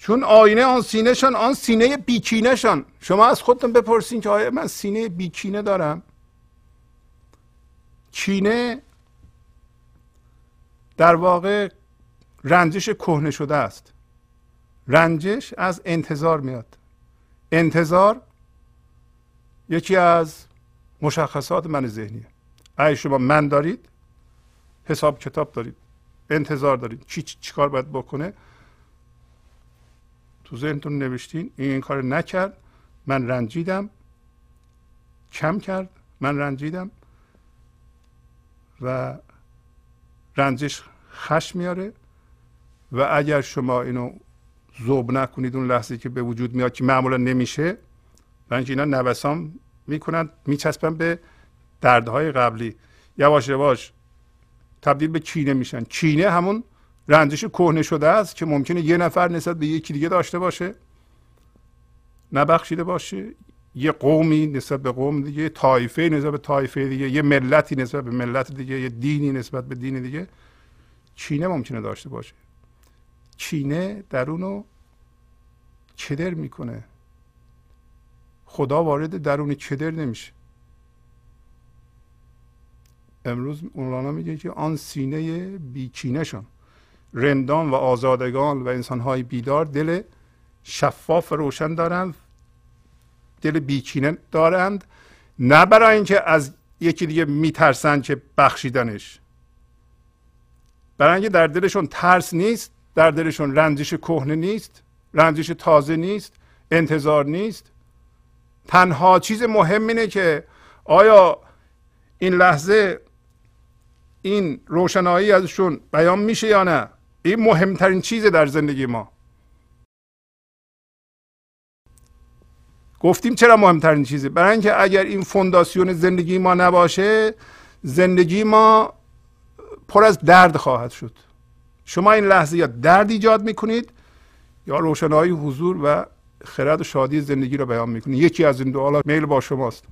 چون آینه آن سینهشان آن سینه بیکینهشان شما از خودتون بپرسین که آیا من سینه بیکینه دارم؟ کینه در واقع رنجش کهنه شده است. رنجش از انتظار میاد. انتظار یکی از مشخصات من ذهنیه. اگه شما من دارید حساب کتاب دارید انتظار دارید چی چی کار باید بکنه؟ تو ذهنتون نوشتین این این کار نکرد من رنجیدم کم کرد من رنجیدم و رنجش خش میاره و اگر شما اینو زوب نکنید اون لحظه که به وجود میاد که معمولا نمیشه و اینکه اینا نوسان می‌کنن میچسبن به دردهای قبلی. یواش یواش تبدیل به کینه میشن. کینه همون رنجش کهنه شده است که ممکنه یه نفر نسبت به یکی دیگه داشته باشه. نبخشیده باشه. یه قومی نسبت به قوم دیگه یه طایفه نسبت به طایفه دیگه یه ملتی نسبت به ملت دیگه یه دینی نسبت به دین دیگه. چینه ممکنه داشته باشه. چینه درونو چدر می‌کنه. خدا وارد درون چدر نمیشه. امروز مولانا میگه که آن سینه بیچینهشان. رندان و آزادگان و انسانهای بیدار دل شفاف و روشن دارند دل بیچینه دارند نه برای اینکه از یکی دیگه میترسن که بخشیدنش. برای اینکه در دلشون ترس نیست در دلشون رنجش کهنه نیست رنجش تازه نیست انتظار نیست. تنها چیز مهم اینه که آیا این لحظه این روشنایی ازشون بیان میشه یا نه؟ این مهمترین چیز در زندگی ما. گفتیم چرا مهمترین چیزه؟ برای اینکه اگر این فونداسیون زندگی ما نباشه زندگی ما پر از درد خواهد شد. شما این لحظه یا درد ایجاد می‌کنید یا روشنایی حضور و خرد و شادی زندگی رو بیان می‌کنید. یکی از این دو میل با شماست.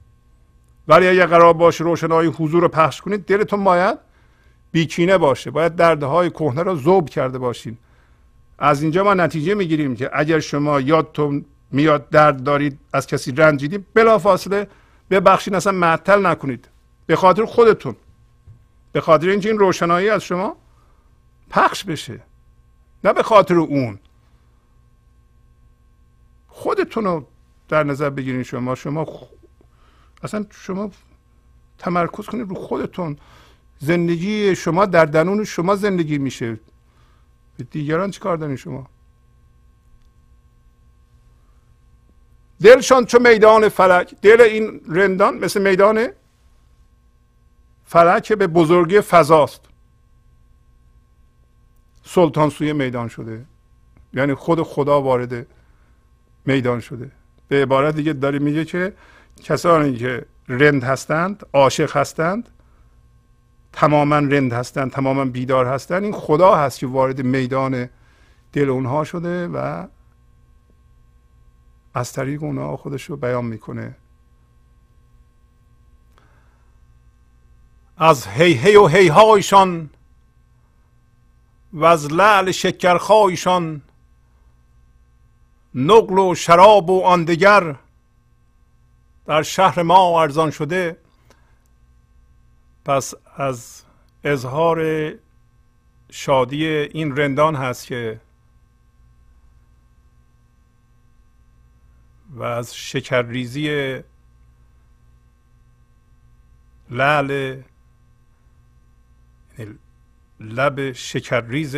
ولی اگر قرار باشه روشنایی حضور رو پخش کنید دلتون باید بیکینه باشه. باید دردهای کهنه رو ذوب کرده باشین. از اینجا ما نتیجه می‌گیریم که اگر شما یادتون میاد درد دارید از کسی رنجیدید بلافاصله ببخشید اصلا معطل نکنید. به خاطر خودتون. به خاطر اینکه این روشنایی از شما پخش بشه. نه به خاطر اون. خودتون رو در نظر بگیرین شما. شما اصلا شما تمرکز کنید رو خودتون. زندگی شما در درون شما زندگی میشه. به دیگران چی کار دارین شما؟ دلشان چو میدان فلک دل این رندان مثل میدان فلک به بزرگی فضاست. سلطان سوی میدان شده. یعنی خود خدا وارد میدان شده. به عبارت دیگه داره میگه که کسانی که رند هستند عاشق هستند تماما رند هستن تماما بیدار هستن. این خدا هست که وارد میدان دل اونها شده و از طریق اونها خودش رو بیان می‌کنه. از هی هی و هی هایشان و از لعل شکرخایشان نقل و شراب و آندگر در شهر ما ارزان شده. پس از اظهار شادی این رندان هست که و از شکرریزی لعل یعنی لب شکرریز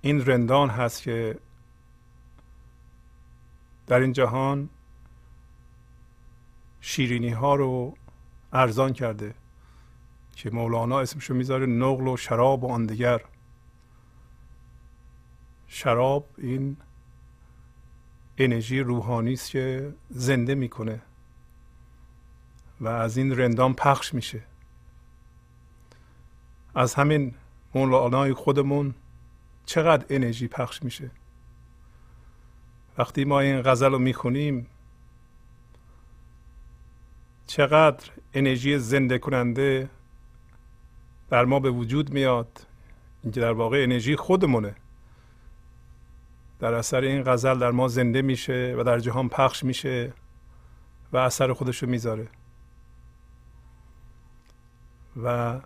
این رندان هست که در این جهان شیرینی ها رو ارزان کرده. که مولانا اسمشو می‌ذاره نقل و شراب و آن دیگر. شراب این انرژی روحانی است که زنده می‌کنه و از این رندان پخش میشه. از همین مولانای خودمون چقدر انرژی پخش میشه. وقتی ما این غزل رو می‌خونیم چقدر انرژی زنده کننده در ما به وجود میاد. اینکه در واقع انرژی خودمونه. در اثر این غزل در ما زنده میشه و در جهان پخش میشه و اثر خودشو می‌ذاره. و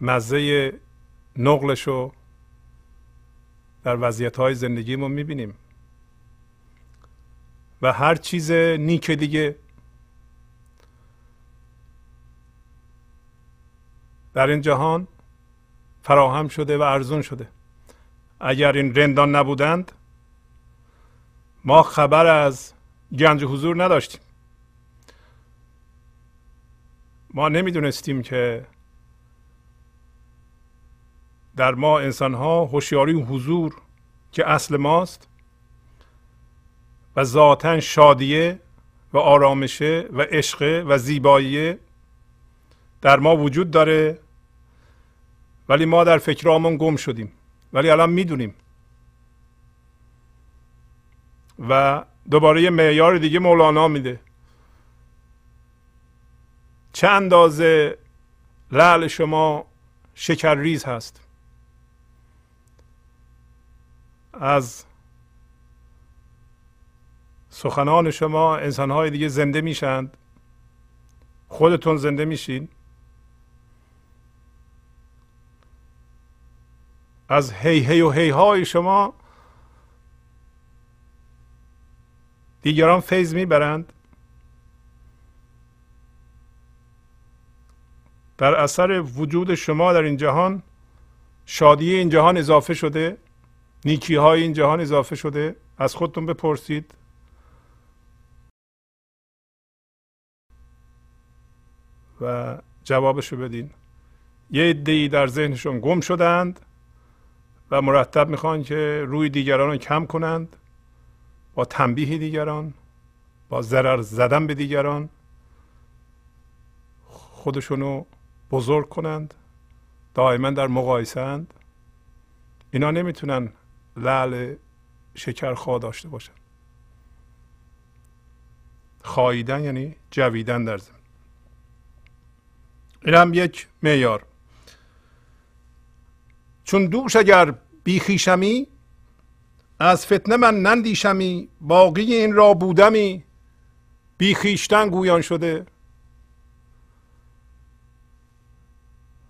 مزه نقلش رو در وضعیت های زندگی ما می‌بینیم. و هر چیز نیک دیگه در این جهان فراهم شده و ارزون شده. اگر این رندان نبودند ما خبر از گنج حضور نداشتیم. ما نمی‌دونستیم که در ما انسان ها هوشیاری حضور که اصل ماست و ذاتا شادیه و آرامشه و عشق و زیبایی در ما وجود داره ولی ما در فکرامون گم شدیم. ولی الان می‌دونیم. و دوباره یه معیار دیگه مولانا میده. چه اندازه لعل شما شکر ریز هست؟ از سخنان شما انسانهای دیگه زنده میشند خودتون زنده میشین. از هی هی و هی های شما دیگران فیض می‌برند. در اثر وجود شما در این جهان شادی این جهان اضافه شده نیکی های این جهان اضافه شده. از خودتون بپرسید. و جوابشو بدین. یه عدهای در ذهنشون گم شدند. و مرتب می‌خوان که روی دیگران رو کم کنند با تنبیه دیگران با ضرر زدن به دیگران خودشونو بزرگ کنند دائما در مقایسه اند. اینا نمی‌تونن لعل شکرخواه داشته باشن. خاییدن یعنی جویدن در زمین. این هم یک معیار. چون دوش اگر بیخیشمی از فتنه من نندیشمی باقی این را بودمی بیخیشتن گویان شده.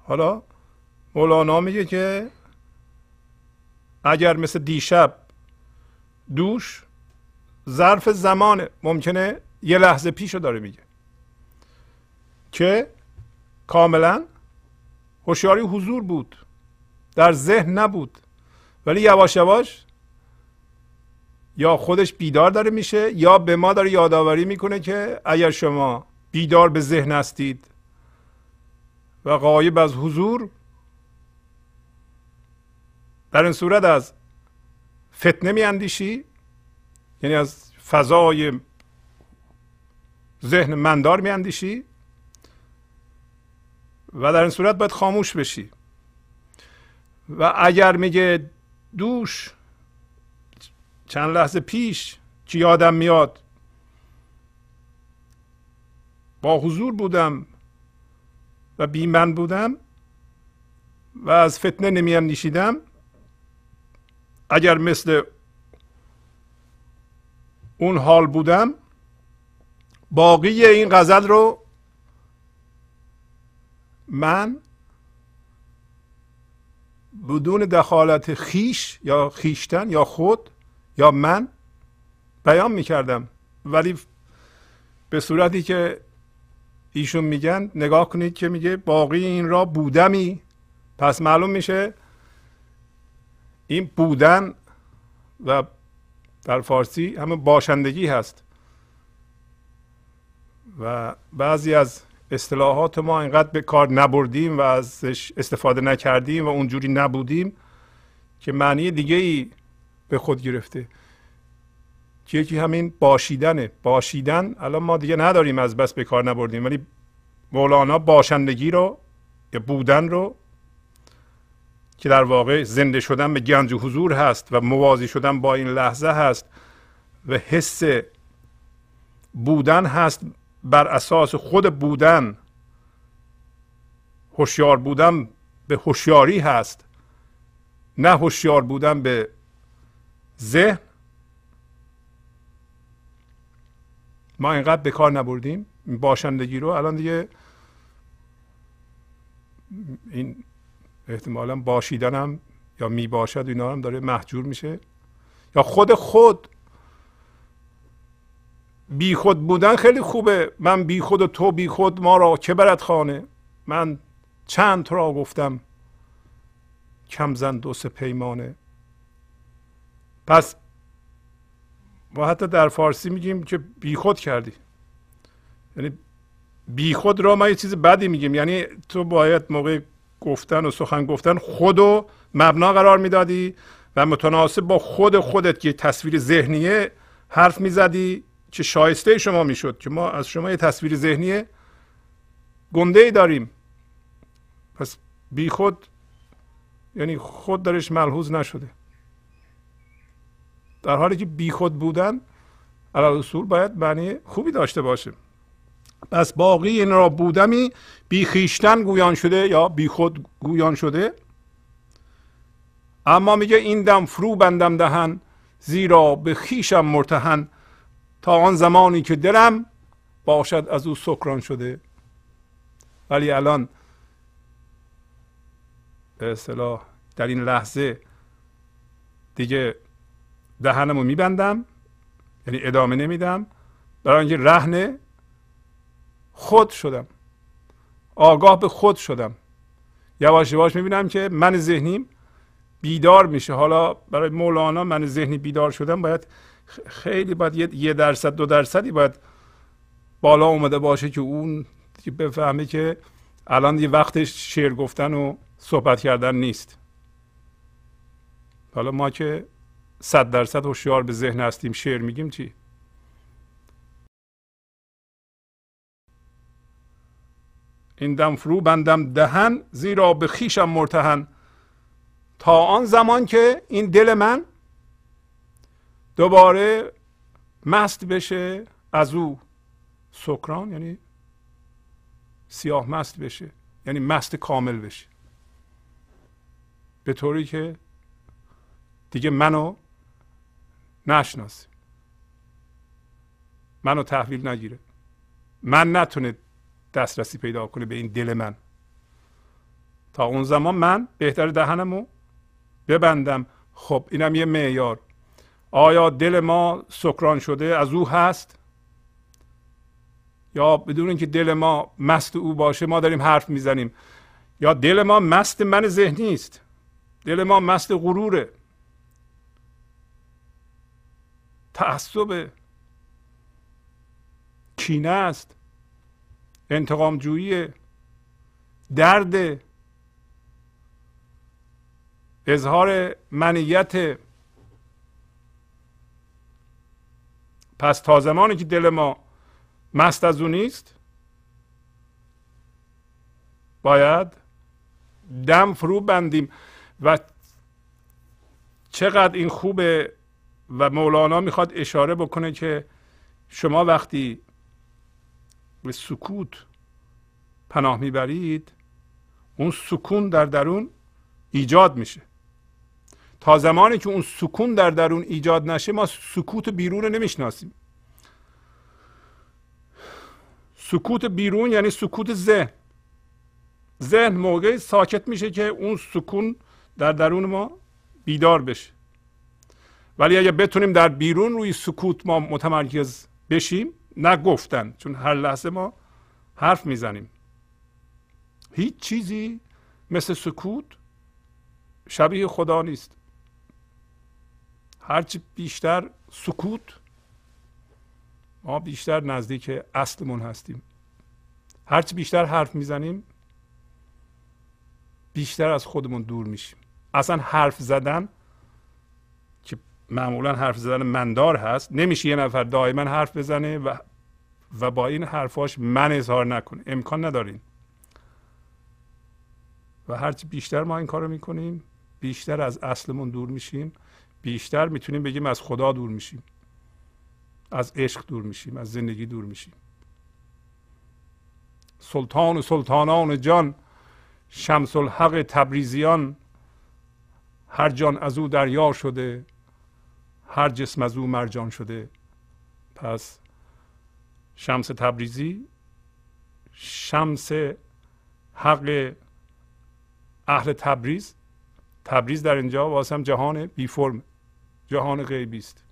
حالا مولانا میگه که اگر مثل دیشب دوش ظرف زمان ممکنه یه لحظه پیش رو داره میگه که کاملا هوشیاری حضور بود. در ذهن نبود. ولی یواش یواش یا خودش بیدار داره میشه یا به ما داره یادآوری می‌کنه که اگر شما بیدار به ذهن هستید و غایب از حضور در این صورت از فتنه میاندیشی یعنی از فضای ذهن مندار میاندیشی و در این صورت باید خاموش بشی. و اگر میگه دوش چند لحظه پیش که یادم میاد؟ با حضور بودم و بی من بودم و از فتنه نمی اندیشیدم اگر مثل اون حال بودم باقی این غزل رو من بدون دخالت خیش یا خیشتن یا خود یا من بیان می‌کردم. ولی به صورتی که ایشون میگن نگاه کنید که میگه باقی این را بودمی. پس معلوم میشه این بودن و در فارسی همه باشندگی هست. و بعضی از اصطلاحات ما اینقدر به کار نبردیم و ازش استفاده نکردیم و اونجوری نبودیم که معنی دیگه ای به خود گرفته. که یکی همین باشیدنه. باشیدن الان ما دیگه نداریم از بس به کار نبردیم ولی مولانا باشندگی رو یا بودن رو که در واقع زنده شدن به گنج حضور هست و موازی شدن با این لحظه هست و حس بودن هست بر اساس خود بودن هوشیار بودن به هوشیاری هست نه هوشیار بودن به ذهن. ما اینقدر به کار نبردیم باشندگی رو. الان دیگه این احتمالا باشیدنم یا می باشد اینا هم داره محجور میشه. یا خود خود بی خود بودن خیلی خوبه. من بی خود و تو بی خود ما را که برد خانه؟ من چند را گفتم؟ کم زن دو سه پیمانه. پس ما حتی در فارسی میگیم که بی خود کردی. یعنی بی خود را ما یه چیز بدی میگیم. یعنی تو باید موقع گفتن و سخن گفتن خودو مبنا قرار می‌دادی و متناسب با خود خودت که تصویر ذهنیه حرف می‌زدی. که شایسته شما می‌شد که ما از شما یه تصویر ذهنی گنده ای داریم. پس بی خود یعنی خود درش ملحوظ نشده. در حالی که بی خود بودن علال اصول باید معنی خوبی داشته باشه. پس باقی این را بودمی بی خیشتن گویان شده یا بی خود گویان شده. اما میگه این دم فرو بندم دهن زیرا به خیشم مرتهن. تا آن زمانی که دلم باشد از او سکران شده. ولی الان به اصطلاح در این لحظه دیگه دهنمو میبندم یعنی ادامه نمیدم. برای اینکه رهن خود شدم. آگاه به خود شدم. یواش یواش می‌بینم که من ذهنیم بیدار میشه. حالا برای مولانا من ذهنی بیدار شدم باید خیلی باید یه درصد دو درصدی باید بالا اومده باشه که اون بفهمه که الان یه وقتش شعر گفتن و صحبت کردن نیست. حالا ما که صد درصد هوشیار به ذهن هستیم شعر میگیم چی؟ این دم فرو بندم دهن زیرا به خیشم مرتهن. تا آن زمان که این دل من دوباره مست بشه از او. سکران یعنی سیاه مست بشه یعنی مست کامل بشه. به طوری که دیگه منو نشناسه. منو تحویل نگیره. من نتونه دسترسی پیدا کنه به این دل من. تا اون زمان من بهتر دهنمو ببندم. خب اینم یه معیار. آیا دل ما سکران شده از او هست؟ یا بدون اینکه دل ما مست او باشه ما داریم حرف می‌زنیم. یا دل ما مست من ذهنی است؟ دل ما مست غروره. تعصب کینه است. انتقام جویی درد. اظهار منیت پس تا زمانی که دل ما مست از او نیست باید دم فرو بندیم و چقدر این خوبه و مولانا می‌خواد اشاره بکنه که شما وقتی به سکوت پناه می‌برید اون سکون در درون ایجاد میشه. تا زمانی که اون سکون در درون ایجاد نشه ما سکوت بیرون رو نمی‌شناسیم. سکوت بیرون یعنی سکوت ذهن. ذهن موقعی ساکت میشه که اون سکون در درون ما بیدار بشه. ولی اگه بتونیم در بیرون روی سکوت ما متمرکز بشیم نگفتن چون هر لحظه ما حرف می‌زنیم. هیچ چیزی مثل سکوت شبیه خدا نیست. هرچی بیشتر سکوت ما بیشتر نزدیک اصلمون هستیم. هرچی بیشتر حرف می‌زنیم بیشتر از خودمون دور میشیم. اصلا حرف زدن که معمولا حرف زدن مندار هست نمیشه یه نفر دائما حرف بزنه و و با این حرفاش من اظهار نکنه. امکان نداریم. و هرچی بیشتر ما این کارو می‌کنیم بیشتر از اصلمون دور میشیم. بیشتر می‌تونیم بگیم از خدا دور میشیم. از عشق دور میشیم از زندگی دور میشیم. سلطان و سلطانان جان شمس الحق تبریزیان هر جان از او دریا شده هر جسم از او مرجان شده. پس شمس تبریزی شمس حق اهل تبریز تبریز در اینجا واسه هم جهان بی فرم جهان غیبی است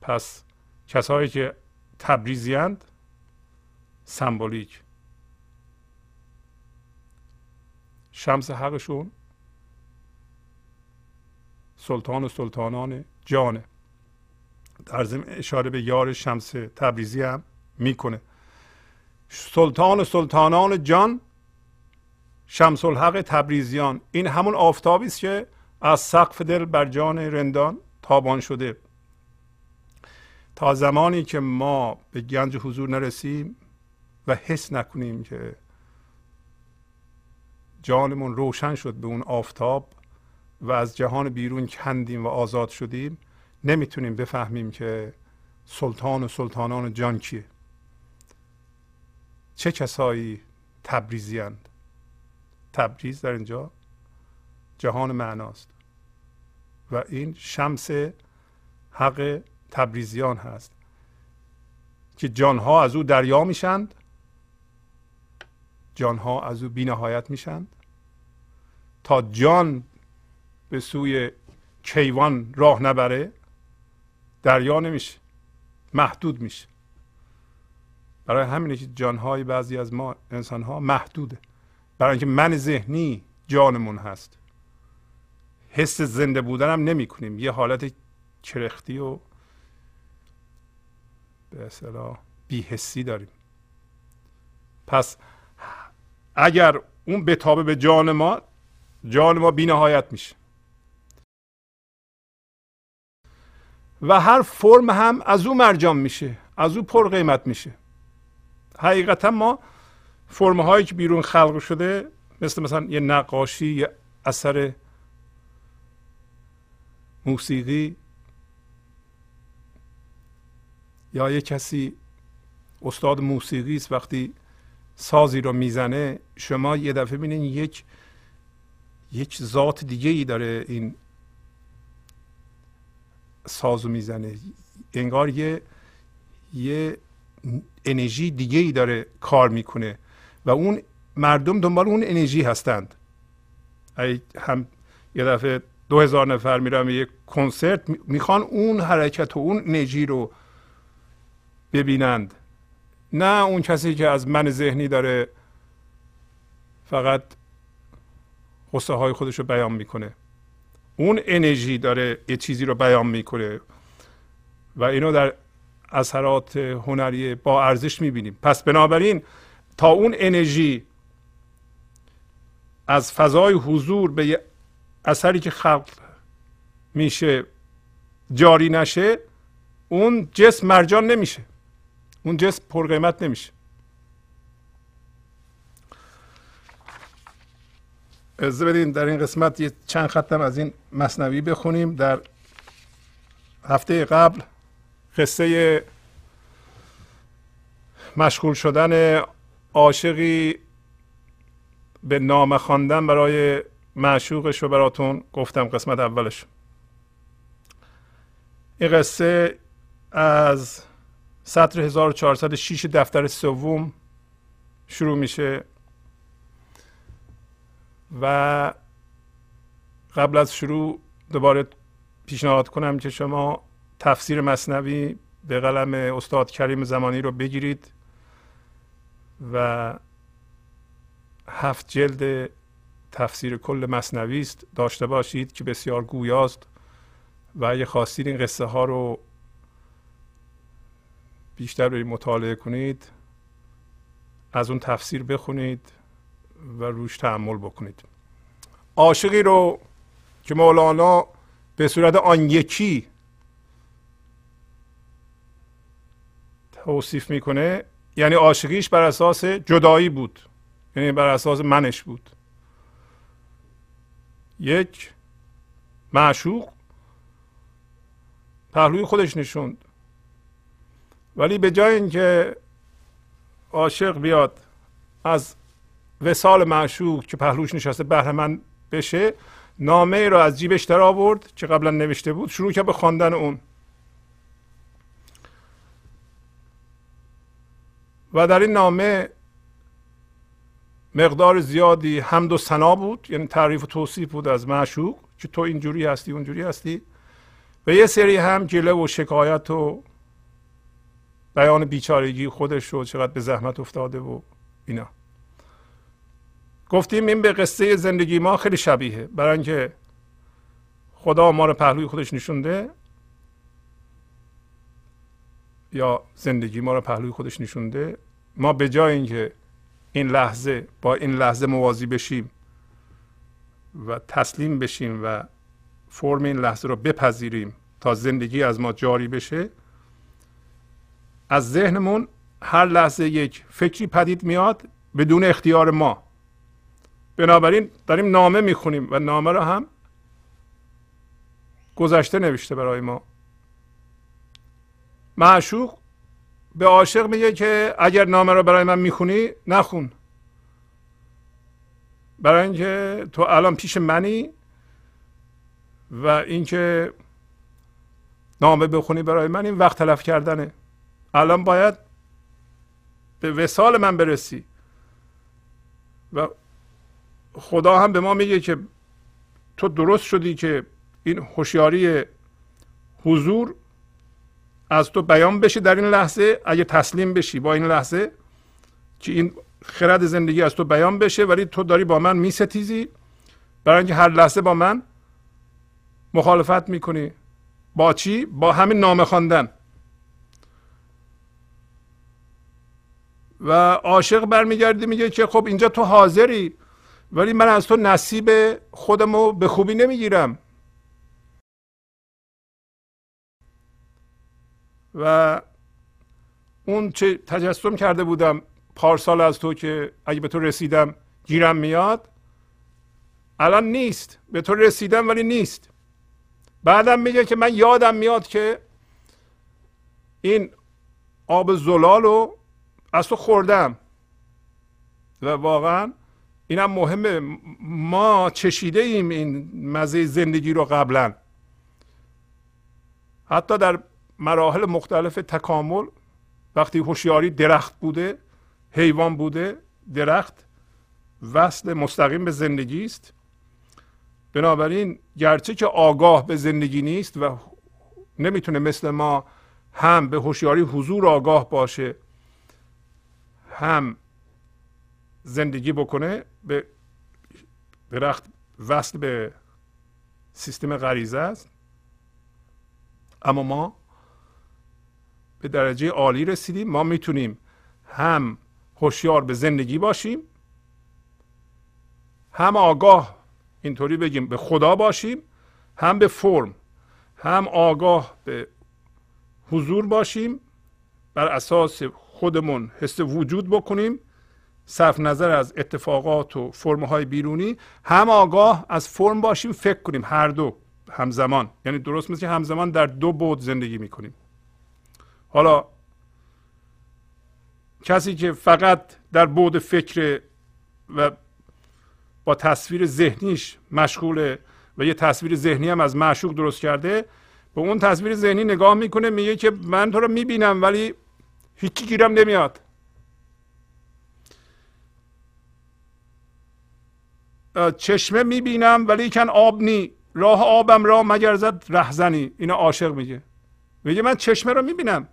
پس کسایی که تبریزیند سمبولیک. شمس حقشون سلطان و سلطانان جانه. در ضمن اشاره به یار شمس تبریزی هم می‌کنه. سلطان و سلطانان جان شمس الحق تبریزیان. این همون آفتابی است که از سقف دل بر جان رندان تابان شده. تا زمانی که ما به گنج حضور نرسیم و حس نکنیم که جانمون روشن شد به اون آفتاب و از جهان بیرون کندیم و آزاد شدیم نمی‌تونیم بفهمیم که سلطان و سلطانان جان کیه. چه کسایی تبریزیند تبریز در اینجا. جهان معناست. و این شمس حق تبریزیان هست که جانها از او دریا میشند جانها از او بینهایت میشند. تا جان به سوی کیوان راه نبره دریا نمیشه محدود میشه. برای همینه که جانهای بعضی از ما انسانها محدوده. برای اینکه من ذهنی جانمون هست. حس زنده بودن هم نمی کنیم یه حالت کرختی و به اصطلاح بیحسی داریم. پس اگر اون بتابه به جان ما جان ما بینهایت میشه. و هر فرم هم از او مرجان میشه از او پر قیمت میشه. حقیقتا ما فرم هایی که بیرون خلق شده مثل مثلا یه نقاشی یه اثر موسیقی یا یه کسی استاد موسیقی است وقتی سازی رو می‌زنه شما یه دفعه ببینید یک یک ذات دیگه ای داره این سازو می‌زنه. انگار یه یه انرژی دیگه ای داره کار می‌کنه. اون مردم دنبال اون انرژی هستند. ای هم یه دفعه دو هزار نفر میرن یک کنسرت می‌خوان اون حرکت و اون انرژی رو ببینند. نه اون کسی که از من ذهنی داره فقط قصه های خودش رو بیان می‌کنه. اون انرژی داره یه چیزی رو بیان می‌کنه و اینو در اثرات هنری با ارزش می‌بینیم. پس بنابراین تا اون انرژی از فضای حضور به اثری که خلق میشه جاری نشه اون جسم مرجان نمیشه. اون جسم پرقیمت نمیشه. از بدین در این قسمت یه چند ختم از این مصنوی بخونیم. در هفته قبل قصه مشغول شدن عاشقی به نام خواندن برای معشوقش رو براتون گفتم قسمت اولش. این قصه از سطر 1406 دفتر سوم شروع میشه و قبل از شروع دوباره پیشنهاد کنم که شما تفسیر مصنوی به قلم استاد کریم زمانی رو بگیرید. و هفت جلد تفسیر کل مصنوی است. داشته باشید که بسیار گویاست و اگه خواستید این قصه ها رو بیشتر برید مطالعه کنید از اون تفسیر بخونید و روش تحمل بکنید. عاشقی رو که مولانا به صورت آن یکی توصیف می‌کنه یعنی عاشقیش بر اساس جدایی بود. یعنی بر اساس منش بود. یک معشوق پهلوی خودش نشوند. ولی به جای اینکه عاشق بیاد از وسال معشوق که پهلوش نشسته بهره بشه نامه ای رو از جیبش در آورد که قبلا نوشته بود شروع کرد به خواندن اون. و در این نامه مقدار زیادی حمد و ثنا بود یعنی تعریف و توصیف بود از معشوق که تو اینجوری هستی اونجوری هستی. و یه سری هم گله و شکایت و بیان بیچارگی خودش رو چقدر به زحمت افتاده و اینا. گفتیم این به قصه زندگی ما خیلی شبیه برای اینکه خدا ما رو پهلوی خودش نشونده یا زندگی ما رو پهلوی خودش نشونده ما به جای اینکه این لحظه با این لحظه موازی بشیم و تسلیم بشیم و فرم این لحظه رو بپذیریم تا زندگی از ما جاری بشه از ذهنمون هر لحظه یک فکری پدید میاد بدون اختیار ما. بنابراین داریم نامه می‌خونیم و نامه رو هم گذشته نوشته برای ما. معشوق به عاشق میگه که اگر نامه رو برای من می‌خونی نخون. برای اینکه تو الان پیش منی و اینکه نامه بخونی برای من این وقت تلف کردنه. الان باید به وسال من برسی. و خدا هم به ما میگه که تو درست شدی که این هوشیاری حضور از تو بیان بشه در این لحظه اگه تسلیم بشی با این لحظه که این خرد زندگی از تو بیان بشه ولی تو داری با من میستیزی. برای اینکه هر لحظه با من مخالفت می‌کنی. با چی؟ با همین نامه خواندن. و عاشق برمیگرده میگه که خب اینجا تو حاضری ولی من از تو نصیب خودمو به خوبی نمی‌گیرم. و اون چه تجسم کرده بودم پارسال از تو که اگه به تو رسیدم گیرم میاد الان نیست. به تو رسیدم ولی نیست. بعدم میگه که من یادم میاد که این آب زلال رو از تو خوردم. و واقعا اینم مهمه. ما چشیده ایم این مزه زندگی رو قبلا. حتی در مراحل مختلف تکامل. وقتی هوشیاری درخت بوده حیوان بوده درخت وصل مستقیم به زندگی است. بنابراین گرچه که آگاه به زندگی نیست و نمی‌تونه مثل ما هم به هوشیاری حضور آگاه باشه هم زندگی بکنه به درخت وصل به سیستم غریزه است. اما ما به درجه عالی رسیدیم. ما می‌تونیم هم هوشیار به زندگی باشیم هم آگاه اینطوری بگیم به خدا باشیم هم به فرم هم آگاه به حضور باشیم. بر اساس خودمون حس وجود بکنیم. صرف نظر از اتفاقات و فرمهای بیرونی. هم آگاه از فرم باشیم فکر کنیم هر دو همزمان. یعنی درست مثل همزمان در دو بود زندگی می‌کنیم. حالا کسی که فقط در بود فکر و با تصویر ذهنیش مشغوله و یه تصویر ذهنی هم از معشوق درست کرده به اون تصویر ذهنی نگاه می‌کنه میگه که من تو رو می‌بینم ولی هیچی گیرم نمیاد. چشمه می‌بینم ولی کن آب نی راه آبم را مگر زد رهزنی. اینو عاشق میگه. میگه من چشمه رو می‌بینم.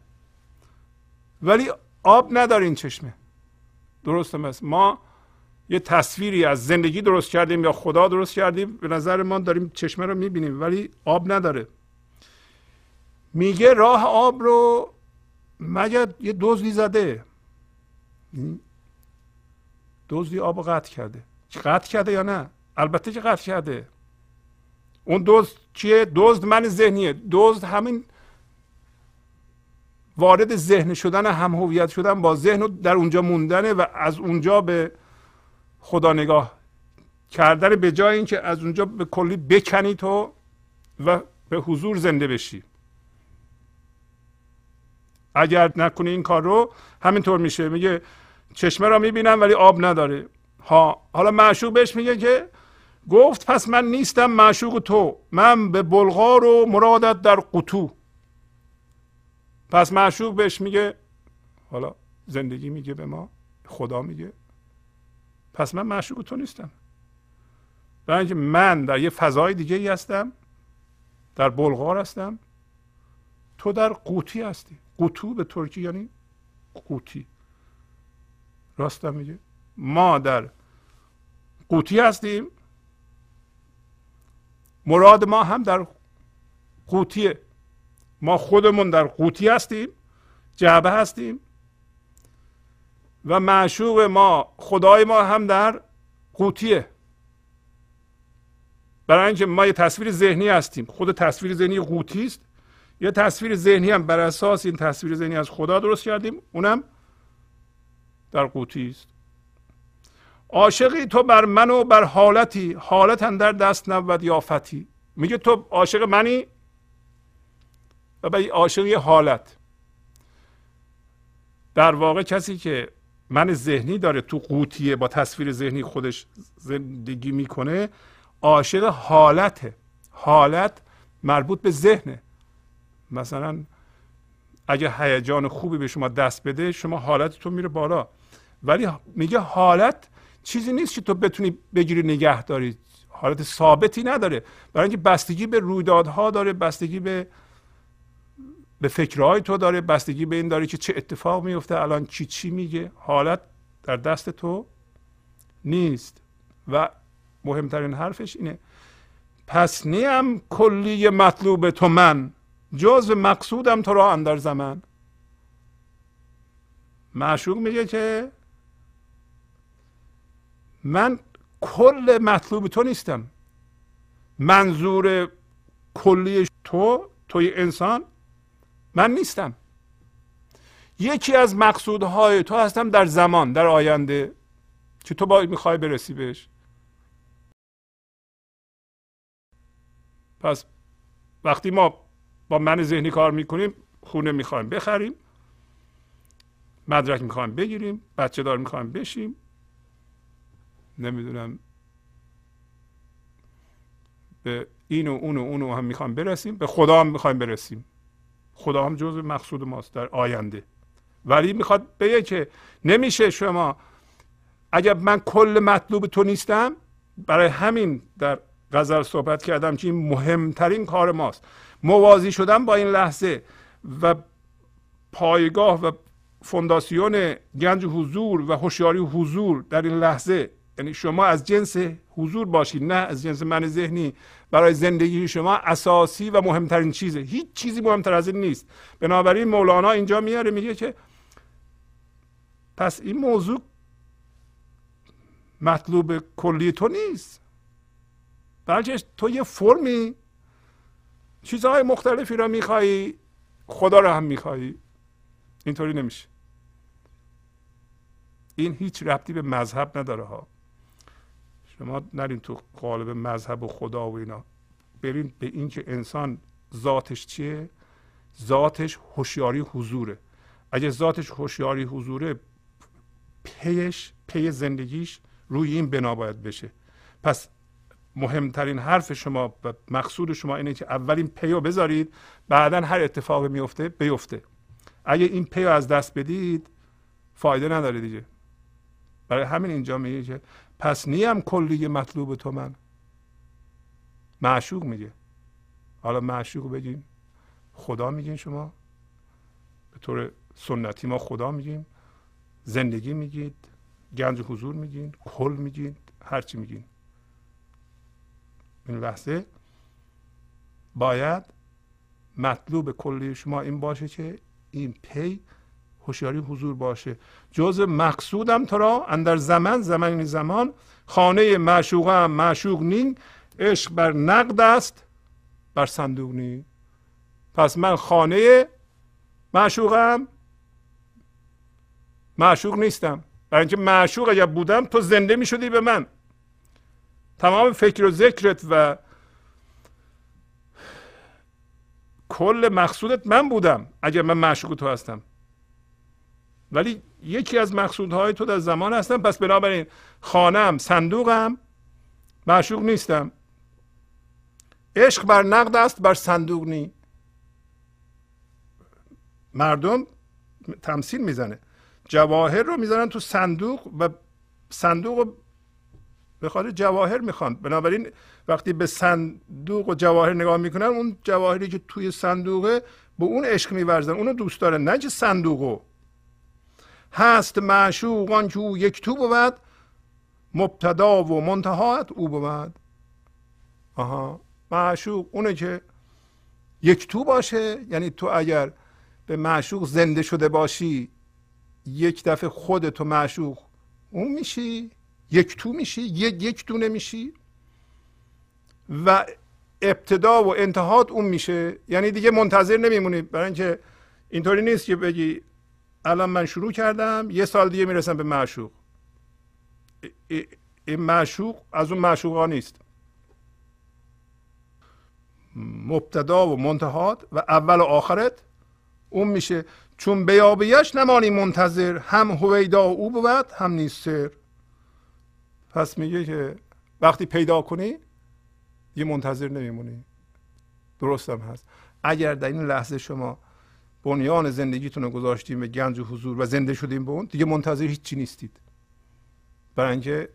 ولی آب نداره این چشمه. درسته مثل ما یه تصویری از زندگی درست کردیم یا خدا درست کردیم به نظر ما داریم چشمه رو می‌بینیم ولی آب نداره. میگه راه آب رو مگر یه دزدی زده؟ دزدی آب قطع کرده. قطع کرده یا نه؟ البته که قطع کرده. اون دزد چیه؟ دزد من ذهنیه. دزد همین وارد ذهن شدن هم هویت شدن با ذهن و در اونجا موندنه و از اونجا به خدا نگاه کردن به جای اینکه از اونجا به کلی بکنی تو و به حضور زنده بشی. اگر نکنی این کار رو همینطور میشه. میگه چشمه را می‌بینم ولی آب نداره. ها حالا معشوق بهش میگه که گفت پس من نیستم معشوق تو. من به بلغار و مرادت در قطو پس معشوق بهش میگه حالا زندگی میگه به ما خدا میگه. پس من معشوق تو نیستم. برای اینکه من در یه فضای دیگه ای هستم در بلغار هستم. تو در قوطی هستی. قوتو به ترکی یعنی قوطی. راستم میگه. ما در قوطی هستیم. مراد ما هم در قوطیه. ما خودمون در قوطی هستیم جعبه هستیم و معشوق ما خدای ما هم در قوطیه. برای اینکه ما یه تصویر ذهنی هستیم. خود تصویر ذهنی قوطی است. یه تصویر ذهنی هم بر اساس این تصویر ذهنی از خدا درست کردیم. اونم در قوطی است. عاشقی تو بر من و بر حالتی حالت در دست نبود یافتی. میگه تو عاشق منی؟ و به عاشق یه حالت. در واقع کسی که من ذهنی داره تو قوطیه با تصویر ذهنی خودش زندگی می‌کنه عاشق حالته. حالت مربوط به ذهنه. مثلا اگه هیجان خوبی به شما دست بده شما حالتتون میره بالا. ولی میگه حالت چیزی نیست که تو بتونی بگیری نگه داری حالت ثابتی نداره. برای اینکه بستگی به رویدادها داره بستگی به به فکرهای تو داره بستگی به این داره که چه اتفاق میفته الان چی چی میگه. حالت در دست تو نیست. و مهمترین حرفش اینه پس نیم کلی مطلوب تو من جز مقصودم تو را اندر زمان معشوق میگه که من کل مطلوب تو نیستم. منظور کلی تو توی انسان من نیستم. یکی از مقصودهای تو هستم در زمان در آینده. که تو باید می‌خوای برسی بهش؟ پس وقتی ما با من ذهنی کار می‌کنیم خونه می‌خوایم بخریم مدرک می‌خوایم بگیریم بچه دار می‌خوایم بشیم. نمی‌دونم. به این و اون و اون و هم می‌خوایم برسیم به خدا هم می‌خوایم برسیم. خدا هم جزء مقصود ماست در آینده. ولی می‌خواد بگه که نمیشه شما اگر من کل مطلوب تو نیستم برای همین در غزل صحبت کردم که این مهمترین کار ماست. موازی شدن با این لحظه و پایگاه و فونداسیون گنج حضور و هوشیاری حضور در این لحظه یعنی شما از جنس حضور باشید نه از جنس من ذهنی. برای زندگی شما اساسی و مهمترین چیزه. هیچ چیزی مهمتر از این نیست. بنابراین مولانا اینجا میاره میگه که پس این موضوع مطلوب کلی تو نیست. بلکه تو یه فرمی چیزهای مختلفی را میخوایی خدا را هم میخوایی. اینطوری نمیشه. این هیچ ربطی به مذهب نداره ها. شما نرین تو قالب مذهب و خدا و اینا. برین به این که انسان ذاتش چیه؟ ذاتش هوشیاری حضوره. اگه ذاتش هوشیاری حضوره پیش پی زندگیش روی این بنا باید بشه. پس مهمترین حرف شما و مقصود شما اینه که اولین پیو بذارید بعدا هر اتفاقی میفته بیفته. اگه این پیو از دست بدید فایده نداره دیگه. برای همین اینجا میگه که پس نیم کلی مطلوب تو من. معشوق میگه. حالا معشوق بگین خدا میگین شما. به طور سنتی ما خدا میگیم. زندگی میگید. گنج حضور میگین. کل میگین. هرچی میگین. این لحظه باید مطلوب کلی شما این باشه که این پی هوشیاری حضور باشه. جز مقصودم تو را اندر زمان زمان زمان خانه معشوقم معشوق نین عشق بر نقد است بر صندوق نی پس من خانه معشوقم معشوق نیستم. برای اینکه معشوق اگر بودم تو زنده می شدی به من. تمام فکر و ذکرت و کل مقصودت من بودم اگر من معشوق تو هستم. ولی یکی از مقصودهای تو در زمان هستم. پس بنابراین خانم صندوقم معشوق نیستم. عشق بر نقد است بر صندوق نی. مردم تمثیل می‌زنه. جواهر رو می‌زنن تو صندوق و صندوق به خاطر جواهر می‌خوان. بنابراین وقتی به صندوق و جواهر نگاه می‌کنن اون جواهری که توی صندوقه به اون عشق میورزن. اونو دوست دارن. نه که صندوقو هست معشوق آن او یک تو بود مبتدا و منتهات او بود. آها معشوق اونه که یک تو باشه یعنی تو اگر به معشوق زنده شده باشی یک دفعه خودتو معشوق اون میشی یک تو میشی یک یک دونه میشی و ابتدا و انتهات اون میشه. یعنی دیگه منتظر نمیمونی. برای اینکه اینطوری نیست که بگی الان من شروع کردم یه سال دیگه می‌رسم به معشوق. این معشوق از اون معشوقا نیست. مبتدا و منتهات و اول و آخرت اون میشه. چون بیابیش نمانی منتظر هم هویدا او بود هم نیست سر. پس میگه که وقتی پیدا کنی یه منتظر نمیمونی. درستم هست. اگر در این لحظه شما بنیان زندگیتون رو گذاشتیم به گنج و حضور و زنده شدیم به اون دیگه منتظر هیچی نیستید. برای اینکه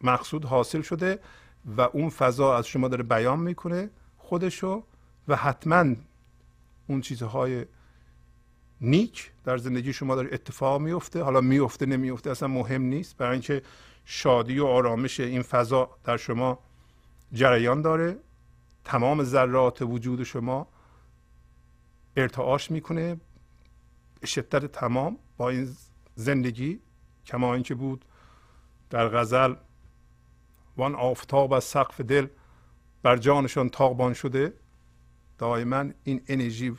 مقصود حاصل شده و اون فضا از شما داره بیان می‌کنه خودشو و حتما اون چیزهای نیک در زندگی شما داره اتفاق میفته حالا میفته نمیفته اصلا مهم نیست. برای اینکه شادی و آرامش این فضا در شما جریان داره. تمام ذرات وجود شما ارتعاش می‌کنه. شدت تمام با این زندگی کما اینکه بود در غزل وان آفتاب از سقف دل بر جانشان تاقبان شده. دائما این انرژی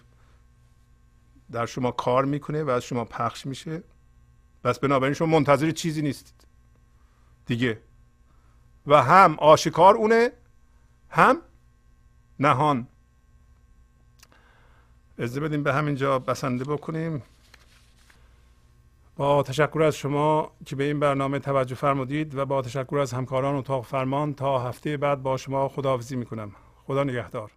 در شما کار می‌کنه و از شما پخش میشه. بس بنابراین شما منتظر چیزی نیستید. دیگه. و هم آشکار اونه هم نهان. اجازه بدیم به همین جا بسنده بکنیم. با تشکر از شما که به این برنامه توجه فرمودید و با تشکر از همکاران اتاق فرمان تا هفته بعد با شما خداحافظی می‌کنم. خدا نگهدار.